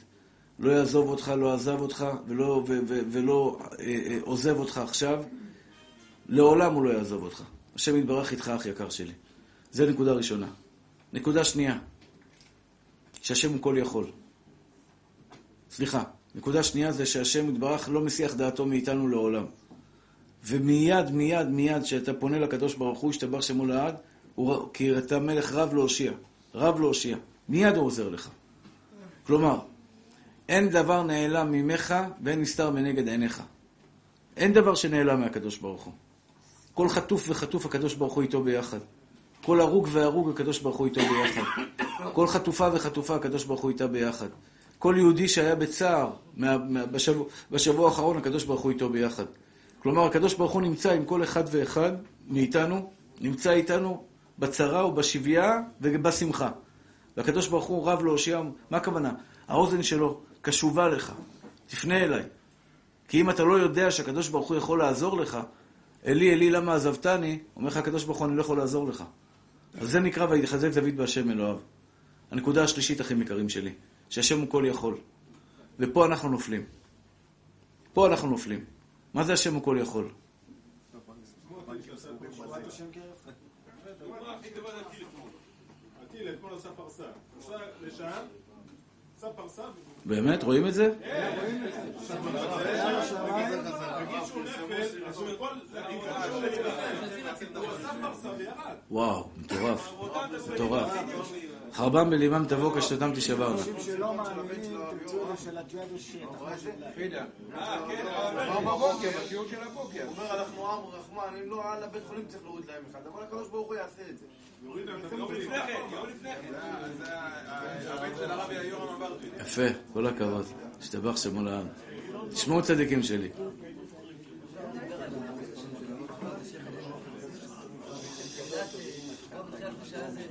לא יעזוב אותך, לא עזב אותך, ולא, ו, ו, ולא אה, אה, עוזב אותך עכשיו, לעולם הוא לא יעזוב אותך. השם יתברך איתך, אח יקר שלי. זה נקודה ראשונה. נקודה שנייה, שהשם הוא כל יכול. סליחה, נקודה שנייה זה שהשם יתברך לא מסיח דעתו מאיתנו לעולם. ומיד, מיד, מיד, כשאתה פונה לקדוש ברוך הוא, ישתבח שמו לעד, הוא, כי אתה מלך רב להושיע. רב להושיע. מיד הוא עוזר לך. כלומר, אין דבר נעלם ממך ואין נסתר מנגד עיניך. אין דבר שנעלם מהקדוש ברוך הוא. כל חטוף וחטוף הקדוש ברוך הוא איתו ביחד. כל הרוג והרוג הקדוש ברוך הוא איתו ביחד. כל חטופה וחטופה הקדוש ברוך הוא איתה ביחד. כל יהודי שהיה בצער מה, מה, בשבוע, בשבוע האחרון הקדוש ברוך הוא איתו ביחד. כלומר, הקדוש ברוך הוא נמצא עם כל אחד ואחד מאיתנו, נמצא איתנו בצרה ובשביה ובשמחה. והקדוש ברוך הוא רב להושיע, מה הכוונה? האוזן שלו קשובה לך, תפנה אליי. כי אם אתה לא יודע שהקדוש ברוך הוא יכול לעזור לך, אלי, אלי, למה עזבתני? אומר לך הקדוש ברוך הוא, אני לא יכול לעזור לך. אז זה נקרא ויחזק דוד בהשם אלוהיו. הנקודה השלישית, אחים יקרים שלי, שהשם הוא כל יכול. ופה אנחנו נופלים. פה אנחנו נופלים. מה זה השם הוא כל יכול? הדוגמה הכי טובה זה הטיל אתמול. הטיל אתמול עשה פרסה. עשה לשם, פרסה, באמת? רואים את זה? נגיד שהוא נפל, אז הוא יכול להגיד הוא עשה פרסה וירד. וואו, מטורף. מטורף. חרבם בלימם תבוא כשתותם תשברנה. אנשים שלא מאמינים, תמצאו את זה של הג'יהאד השם. כבר בבוקר, בשיעור של הבוקר. הוא אומר, אנחנו עם רחמן, אם לא, על הבית חולים צריך להוריד להם אחד, אבל הקדוש ברוך הוא יעשה את זה. יפה, כל הכבוד. השתבח שמו לעם. תשמעו צדיקים שלי. זה,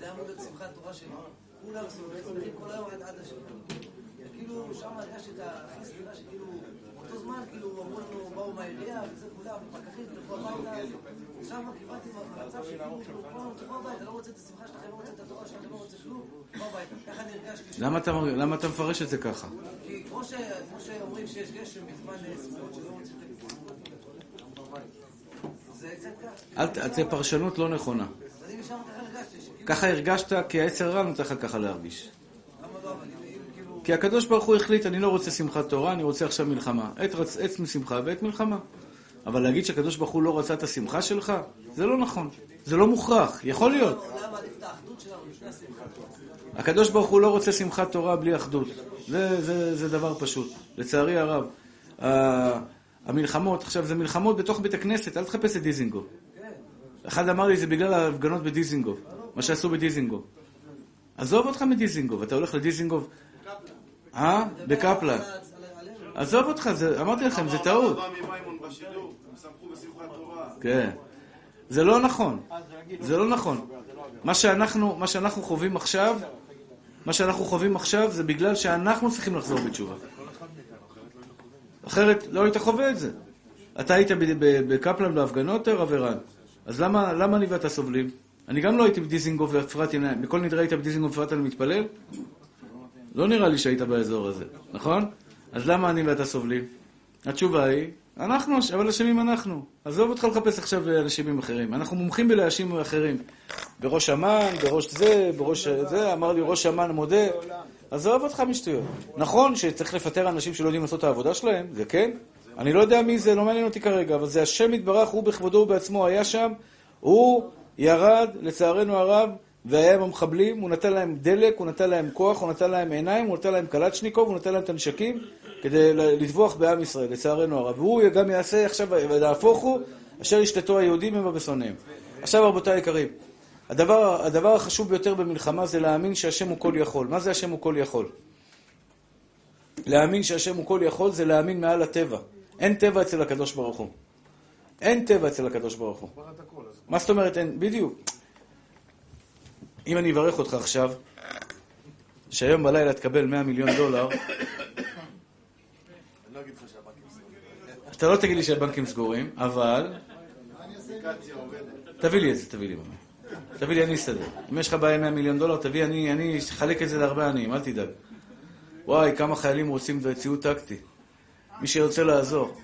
כולם אמור להיות שמחת תורה שמחים כל היום עד עד השחרית. וכאילו, שם הרגשתי את הכי סביבה שכאילו, באותו זמן, כאילו, אמרו לנו, באו מהעירייה, וזה כולם, פקחים, תלכו הביתה. שם קיבלתי מצב שכאילו, תלכו הביתה, לא רוצה את השמחה שלכם, לא רוצה את התורה שלכם, לא רוצה כלום, תלכו הביתה. ככה אני הרגשתי. למה אתה, מפרש את זה ככה? כי כמו שאומרים שיש גשם בזמן אה, סביבות שלא רוצים זה ת- זה פרשנות לא נכונה. ככה הרגשת כי העץ הרע נותן לך ככה להרגיש. למה לא, אבל אם אם כאילו, כי הקדוש ברוך הוא החליט, אני לא רוצה שמחת תורה, אני רוצה עכשיו מלחמה. עת רצ... משמחה ועת מלחמה. אבל להגיד שהקדוש ברוך הוא לא רצה את השמחה שלך, זה לא נכון. זה לא מוכרח, יכול להיות. הקדוש ברוך הוא לא רוצה שמחת תורה בלי אחדות. זה, זה, זה דבר פשוט. לצערי הרב, המלחמות, עכשיו זה מלחמות בתוך בית הכנסת, אל תחפש את דיזינגוף. אחד אמר לי, זה בגלל ההפגנות בדיזינגוף, מה שעשו בדיזינגוף. עזוב אותך מדיזינגוף, אתה הולך לדיזינגוף, אה? בקפלן. עזוב אותך, אמרתי לכם, זה טעות. כן. זה לא נכון. זה לא נכון. מה שאנחנו, מה שאנחנו חווים עכשיו, מה שאנחנו חווים עכשיו זה בגלל שאנחנו צריכים לחזור בתשובה. אחרת לא היית חווה את זה. אתה היית בקפלן בהפגנות, הרב ערן? אז למה, למה אני ואתה סובלים? אני גם לא הייתי בדיזינגוף ואפרת, הנה, בכל נדרי היית בדיזינגוף ואפרת אני מתפלל? לא נראה לי שהיית באזור הזה, נכון? אז למה אני ואתה סובלים? התשובה היא, אנחנו, אבל אשמים אנחנו. עזוב אותך לחפש עכשיו אשמים אחרים. אנחנו מומחים בלהאשים אחרים. בראש אמ"ן, בראש זה, בראש זה, אמר לי ראש אמ"ן מודה. עזוב אותך משטויות. נכון שצריך לפטר אנשים שלא יודעים לעשות את העבודה שלהם, זה כן. אני לא יודע מי זה, לא מעניין אותי כרגע, אבל זה השם יתברך, הוא בכבודו ובעצמו היה שם, הוא ירד, לצערנו הרב, והיה עם המחבלים, הוא נתן להם דלק, הוא נתן להם כוח, הוא נתן להם עיניים, הוא נתן להם קלצ'ניקוב, הוא נתן להם את הנשקים כדי לטבוח בעם ישראל, לצערנו הרב. והוא גם יעשה עכשיו, ונהפוך הוא, אשר ישתתו היהודים עמה בשונאיהם. עכשיו רבותיי היקרים, הדבר, הדבר החשוב ביותר במלחמה זה להאמין שהשם הוא כל יכול. מה זה השם הוא כל יכול? להאמין שהשם הוא כל יכול זה להאמין מעל הטבע. אין טבע אצל הקדוש ברוך הוא. אין טבע אצל הקדוש ברוך הוא. מה זאת אומרת אין? בדיוק. אם אני אברך אותך עכשיו, שהיום בלילה תקבל 100 מיליון דולר, אתה לא תגיד לי שהבנקים סגורים, אבל... תביא לי את זה, תביא לי. תביא לי, אני אסתדר. אם יש לך בעיה עם 100 מיליון דולר, תביא, אני אני אחלק את זה להרבה עניים, אל תדאג. וואי, כמה חיילים רוצים ציוד טקטי. מי שרוצה לעזור.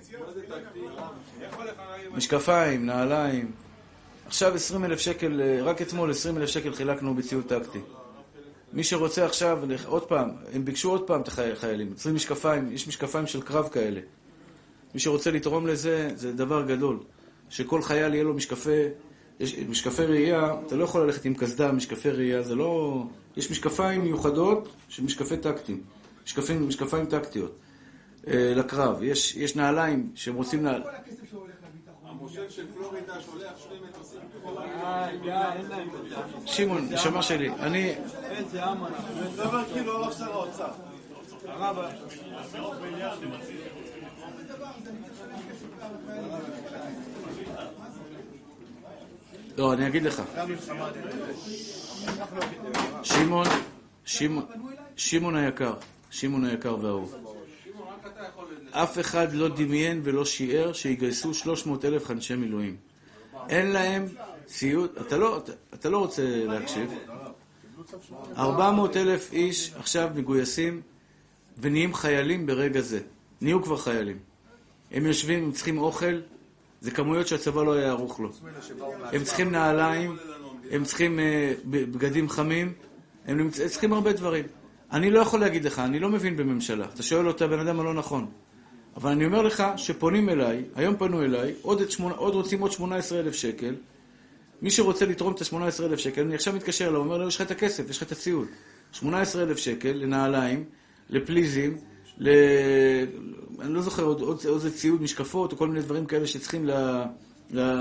משקפיים, נעליים. עכשיו 20 אלף שקל, אה, רק אתמול 20 אלף שקל חילקנו בציוד טקטי. מי שרוצה עכשיו, עוד פעם, הם ביקשו עוד פעם את החיילים, צריכים משקפיים, יש משקפיים של קרב כאלה. מי שרוצה לתרום לזה, זה דבר גדול. שכל חייל יהיה לו משקפי, יש, משקפי ראייה, אתה לא יכול ללכת עם קסדה, משקפי ראייה, זה לא... יש משקפיים מיוחדות של משקפי טקטיים, משקפים, משקפיים טקטיות אה, לקרב. יש, יש נעליים שהם רוצים נעל... המושל של פלורידה שולח שני מטוסים שמעון, נשמה שלי, אני... לא, אני אגיד לך. שמעון, שמעון, היקר, שמעון היקר והאהוב. אף אחד לא דמיין ולא שיער שיגייסו 300 אלף אנשי מילואים. אין להם ציוד, אתה לא, אתה, אתה לא רוצה להקשיב. 400 אלף איש עכשיו מגויסים ונהיים חיילים ברגע זה. נהיו כבר חיילים. הם יושבים, הם צריכים אוכל, זה כמויות שהצבא לא היה ערוך לו. הם צריכים נעליים, הם צריכים אה, בגדים חמים, הם צריכים הרבה דברים. אני לא יכול להגיד לך, אני לא מבין בממשלה. אתה שואל אותה, בן אדם הלא נכון. אבל אני אומר לך שפונים אליי, היום פנו אליי, עוד, שמונה, עוד רוצים עוד 18 אלף שקל. מי שרוצה לתרום את ה-18 אלף שקל, אני עכשיו מתקשר אליו, אומר לו, יש לך את הכסף, יש לך את הציוד. 18 אלף שקל לנעליים, לפליזים, ל... אני לא זוכר, עוד, איזה ציוד, משקפות, או כל מיני דברים כאלה שצריכים ל...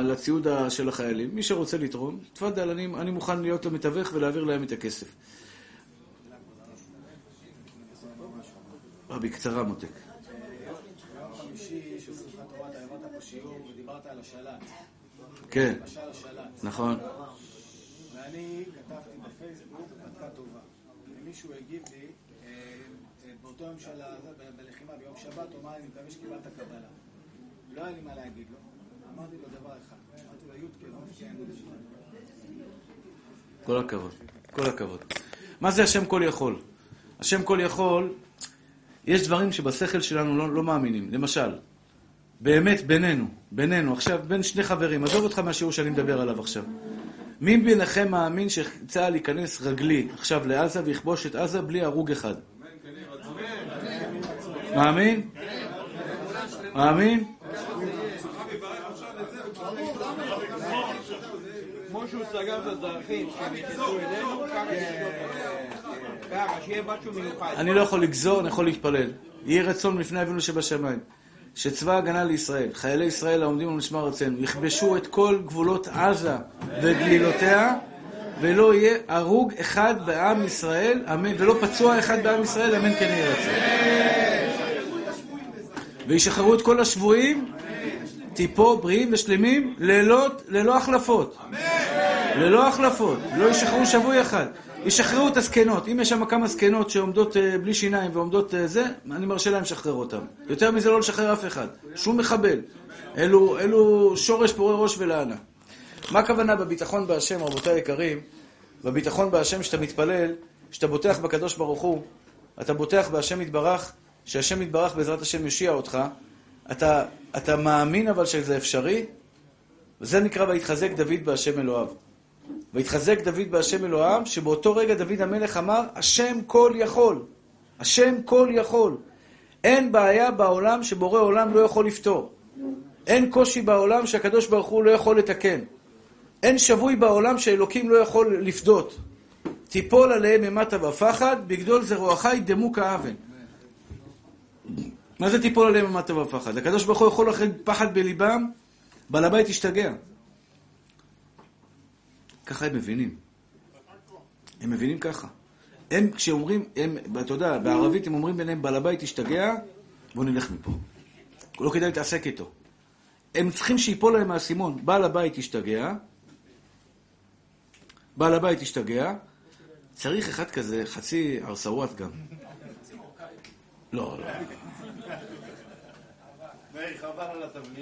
לציוד של החיילים. מי שרוצה לתרום, תפאדל, אני, אני מוכן להיות לו מתווך ולהעביר להם את הכסף. אה, בקצרה, מותק. ביום חמישי שמחת תורה אתה העברת פה שיעור ודיברת על השלט. כן. נכון. ואני כתבתי בפייסבוק מתקה טובה. ומישהו הגיב לי, אה, באותו יום של ה- זה, ב- בלחימה ביום שבת, הוא אמר לי, אני מקווה שקיבלת קבלה. לא היה לי מה להגיד לו. אמרתי לו דבר אחד. אמרתי לו, יודקה, לא מפקיע כל הכבוד, כל הכבוד. מה זה השם כל יכול? השם כל יכול, יש דברים שבשכל שלנו לא, לא מאמינים. למשל, באמת בינינו, בינינו, עכשיו בין שני חברים, עזוב אותך מהשיעור שאני מדבר עליו עכשיו. מי ביניכם מאמין שצה"ל ייכנס רגלי עכשיו לעזה ויכבוש את עזה בלי הרוג אחד? מאמין? מאמין? כמו שהוא סגר את הדרכים, שהם נכנסו אלינו, ככה ככה, שיהיה משהו מיוחד. אני לא יכול לגזור, אני יכול להתפלל. יהי רצון לפני אבינו שבשמיים. שצבא ההגנה לישראל, חיילי ישראל העומדים על משמר ארצנו, יכבשו את כל גבולות עזה וגלילותיה, ולא יהיה הרוג אחד בעם ישראל, אמן, ולא פצוע אחד בעם ישראל, אמן כן יהי רצון. וישחררו את כל השבויים, תיפול בריאים ושלמים ללא, ללא החלפות. ללא החלפות. לא ישחררו שבוי אחד. ישחררו את הזקנות. אם יש שם כמה זקנות שעומדות אה, בלי שיניים ועומדות אה, זה, אני מרשה להם לשחרר אותם. יותר מזה לא לשחרר אף אחד. שום מחבל. אלו, אלו שורש פורה ראש ולענה. מה הכוונה בביטחון בהשם, רבותיי היקרים? בביטחון בהשם שאתה מתפלל, שאתה בוטח בקדוש ברוך הוא, אתה בוטח בהשם יתברך, שהשם יתברך בעזרת השם יושיע אותך, אתה, אתה מאמין אבל שזה אפשרי, וזה נקרא ויתחזק דוד בהשם אלוהיו. ויתחזק דוד בהשם אלוהיו, שבאותו רגע דוד המלך אמר, השם כל יכול. השם כל יכול. אין בעיה בעולם שבורא עולם לא יכול לפתור. אין קושי בעולם שהקדוש ברוך הוא לא יכול לתקן. אין שבוי בעולם שאלוקים לא יכול לפדות. תיפול עליהם אימתה ופחד, בגדול זרועך ידמו כאבן. מה זה תיפול עליהם אימתה ופחד? הקדוש ברוך הוא יכול לכם פחד בליבם, בעל הבית ישתגע. ככה הם מבינים. הם מבינים ככה. הם, כשאומרים, הם, אתה יודע, בערבית הם אומרים ביניהם, בעל הבית ישתגע, בוא נלך מפה. לא כדאי להתעסק איתו. הם צריכים שיפול להם האסימון, בעל הבית ישתגע, בעל הבית השתגע, צריך אחד כזה, חצי ארסוואט גם. לא, לא.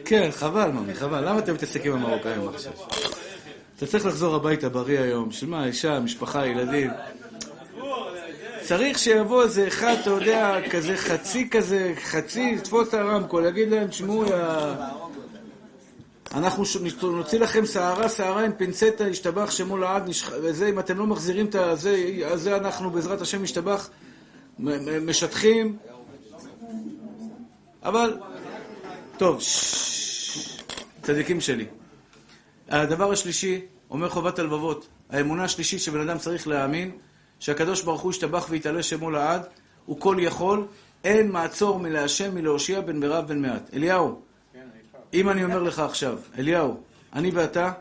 כן, חבל, ממי, חבל. למה אתה מתעסק עם המרוקאים עכשיו? אתה צריך לחזור הביתה בריא היום. בשביל מה, אישה, משפחה, ילדים. צריך שיבוא איזה אחד, אתה יודע, כזה חצי כזה, חצי, יתפוס את הרמקול, יגיד להם, תשמעו. אנחנו נוציא לכם שערה, שערה עם פינצטה, ישתבח שמו לעד, וזה, אם אתם לא מחזירים את הזה, זה אנחנו בעזרת השם ישתבח, משטחים. אבל, טוב, צדיקים שלי. הדבר השלישי, אומר חובת הלבבות, האמונה השלישית שבן אדם צריך להאמין, שהקדוש ברוך הוא ישתבח ויתעלה שמו לעד, הוא כל יכול, אין מעצור מלהשם מלהושיע בין מרב בין מעט. אליהו, אם אני אומר לך עכשיו, אליהו, אני ואתה,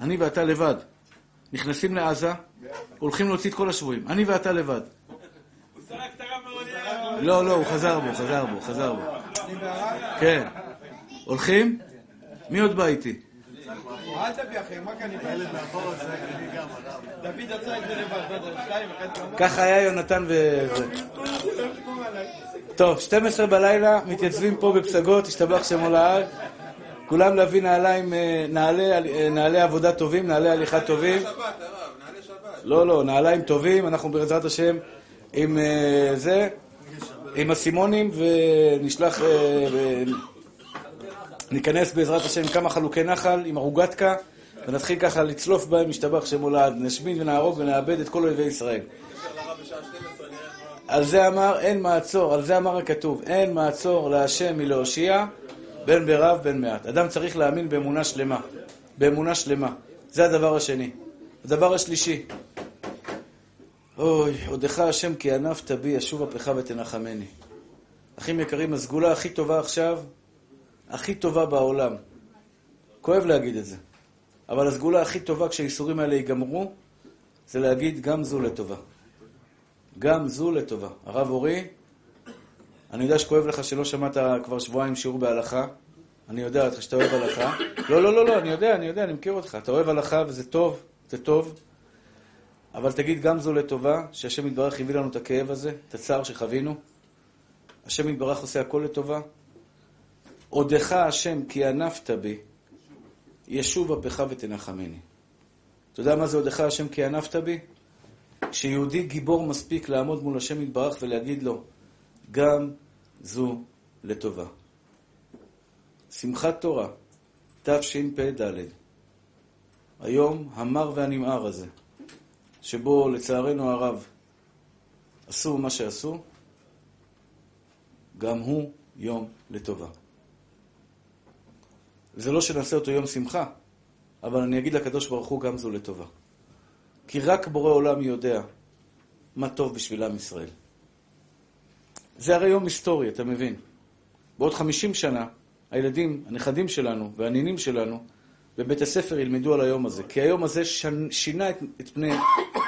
אני ואתה לבד, נכנסים לעזה, הולכים להוציא את כל השבויים. אני ואתה לבד. לא, לא, הוא חזר בו, חזר בו, חזר בו. כן. הולכים? מי עוד בא איתי? אל תביא אחי, מה כאן דוד עשה את זה לבד, ככה היה יונתן ו... טוב, 12 בלילה, מתייצבים פה בפסגות, השתבח שמו לעד. כולם להביא נעליים, אה, נעלי, אה, נעלי עבודה טובים, נעלי הליכה טובים. לא, לא, נעליים טובים, אנחנו בעזרת השם עם אה, זה, עם אסימונים, ונשלח, ניכנס בעזרת השם עם כמה חלוקי נחל, עם ערוגתקה, ונתחיל ככה לצלוף בהם, משתבח שמו לעד. נשמיד ונהרוג ונאבד את כל אויבי ישראל. על זה אמר אין מעצור, על זה אמר הכתוב, אין מעצור להשם מלהושיע, בין ברב בין מעט. אדם צריך להאמין באמונה שלמה, באמונה שלמה. זה הדבר השני. הדבר השלישי, אוי, עודך השם כי ענפת בי, ישוב אפך ותנחמני. אחים יקרים, הסגולה הכי טובה עכשיו, הכי טובה בעולם. כואב להגיד את זה. אבל הסגולה הכי טובה כשהאיסורים האלה ייגמרו, זה להגיד גם זו לטובה. גם זו לטובה. הרב אורי, אני יודע שכואב לך שלא שמעת כבר שבועיים שיעור בהלכה. אני יודע אותך שאתה אוהב הלכה. לא, לא, לא, לא, אני יודע, אני יודע, אני מכיר אותך. אתה אוהב הלכה וזה טוב, זה טוב. אבל תגיד גם זו לטובה, שהשם יתברך הביא לנו את הכאב הזה, את הצער שחווינו. השם יתברך עושה הכל לטובה. עודך השם כי ענפת בי, ישוב אפך ותנחמני. אתה יודע מה זה עודך השם כי ענפת בי? כשיהודי גיבור מספיק לעמוד מול השם יתברך ולהגיד לו, גם זו לטובה. שמחת תורה, תשפ"ד. היום המר והנמהר הזה, שבו לצערנו הרב עשו מה שעשו, גם הוא יום לטובה. זה לא שנעשה אותו יום שמחה, אבל אני אגיד לקדוש ברוך הוא גם זו לטובה. כי רק בורא עולם יודע מה טוב בשביל עם ישראל. זה הרי יום היסטורי, אתה מבין. בעוד חמישים שנה, הילדים, הנכדים שלנו והנינים שלנו, בבית הספר ילמדו על היום הזה, כי היום הזה שינה את, את פני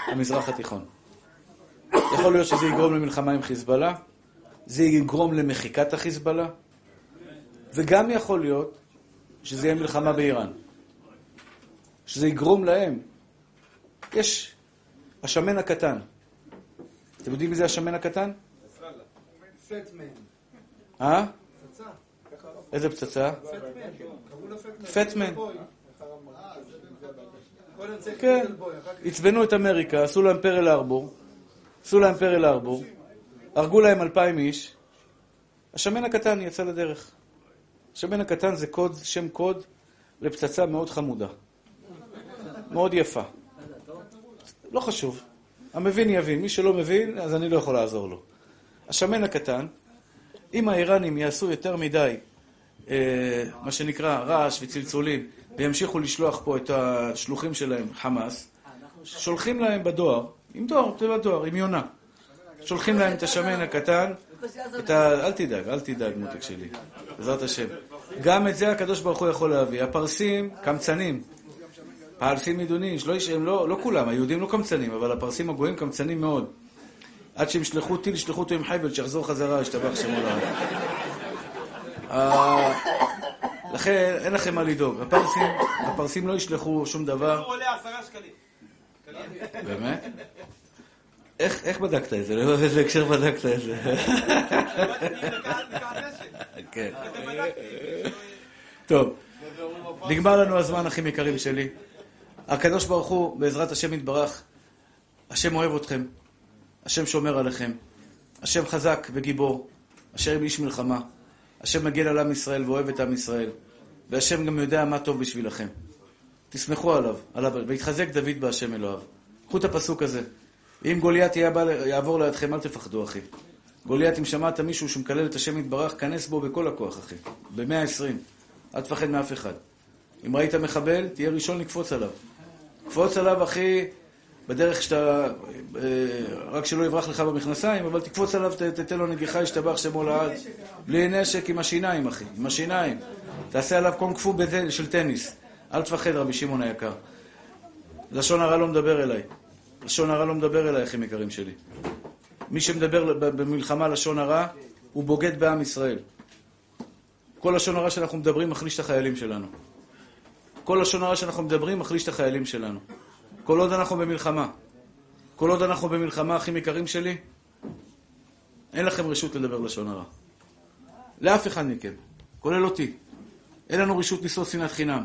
המזרח התיכון. יכול להיות שזה יגרום למלחמה עם חיזבאללה, זה יגרום למחיקת החיזבאללה, וגם יכול להיות שזה יהיה מלחמה באיראן. שזה יגרום להם. יש השמן הקטן. אתם יודעים מי זה השמן הקטן? אה? פצצה. איזה פצצה? פטמן. כן. עצבנו את אמריקה, עשו להם פרל ארבור, עשו להם פרל ארבור, הרגו להם אלפיים איש, השמן הקטן יצא לדרך. השמן הקטן זה קוד, שם קוד לפצצה מאוד חמודה. מאוד יפה. לא חשוב. המבין יבין, מי שלא מבין, אז אני לא יכול לעזור לו. השמן הקטן, אם האיראנים יעשו יותר מדי, אה, מה שנקרא רעש וצלצולים, וימשיכו לשלוח פה את השלוחים שלהם, חמאס, שולחים להם בדואר, עם דואר, תיבת דואר, עם יונה. שולחים להם את השמן הקטן, את ה... אל תדאג, אל תדאג, מותק שלי, בעזרת השם. גם את זה הקדוש ברוך הוא יכול להביא. הפרסים קמצנים. פרסים מדונים, שלא יש- הם לא, לא כולם, היהודים לא קמצנים, אבל הפרסים הגויים קמצנים מאוד. עד שהם ישלחו טיל, ישלחו אותו עם חייבל, שיחזור חזרה, ישתבח שמו לעד. אה, לכן אין לכם מה לדאוג. הפרסים, הפרסים לא ישלחו שום דבר. הוא עולה עשרה שקלים. באמת? איך, איך בדקת את זה? לא באיזה הקשר בדקת את זה? כן. טוב, נגמר לנו הזמן, אחים יקרים שלי. הקדוש ברוך הוא, בעזרת השם יתברך, השם אוהב אתכם, השם שומר עליכם, השם חזק וגיבור, השם איש מלחמה, השם מגן על עם ישראל ואוהב את עם ישראל, והשם גם יודע מה טוב בשבילכם. תסמכו עליו, עליו, ויתחזק דוד בהשם אלוהיו. קחו את הפסוק הזה. אם גוליית יעבור לידכם, אל תפחדו, אחי. גוליית, אם שמעת מישהו שמקלל את השם יתברך, כנס בו בכל הכוח, אחי. במאה עשרים. אל תפחד מאף אחד. אם ראית מחבל, תהיה ראשון לקפוץ עליו. קפוץ עליו, אחי, בדרך שאתה... אה, רק שלא יברח לך במכנסיים, אבל תקפוץ עליו, תתן לו נגיחה, ישתבח שמו לעד. בלי נשק, עם השיניים, אחי. עם השיניים. תעשה עליו קונג פו של טניס. אל תפחד, רבי שמעון היקר. לשון הרע לא מדבר אליי. לשון הרע לא מדבר אליי, אחים יקרים שלי. מי שמדבר במלחמה לשון הרע, הוא בוגד בעם ישראל. כל לשון הרע שאנחנו מדברים מחליש את החיילים שלנו. כל לשון הרע שאנחנו מדברים מחליש את החיילים שלנו. כל עוד אנחנו במלחמה. כל עוד אנחנו במלחמה, אחים יקרים שלי, אין לכם רשות לדבר לשון הרע. לאף אחד מכם, כולל אותי. אין לנו רשות לשרוד שנאת חינם.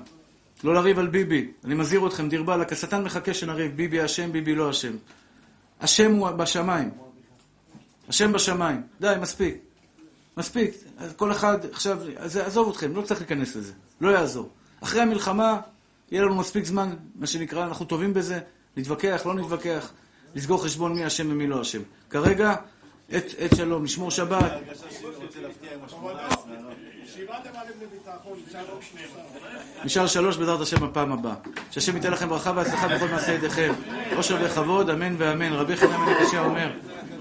לא לריב על ביבי. אני מזהיר אתכם, דיר באלק, השטן מחכה שנריב. ביבי אשם, ביבי לא אשם. השם הוא בשמיים. השם בשמיים. די, מספיק. מספיק. כל אחד, עכשיו, אז עזוב אתכם, לא צריך להיכנס לזה. לא יעזור. אחרי המלחמה, יהיה לנו מספיק זמן, מה שנקרא, אנחנו טובים בזה, להתווכח, לא נתווכח, לסגור חשבון מי אשם ומי לא אשם. כרגע, עת, שלום, לשמור שבת, הרגשה שלי רוצה להפתיע עם ה-18. שבעת עליהם לביטחון, שלוש שניהם. נשאר שלוש בעזרת השם בפעם הבאה. שהשם ייתן לכם ברכה והצלחה בכל מעשה ידיכם. עושר וכבוד, אמן ואמן. רבי חנן בן הקשה אומר,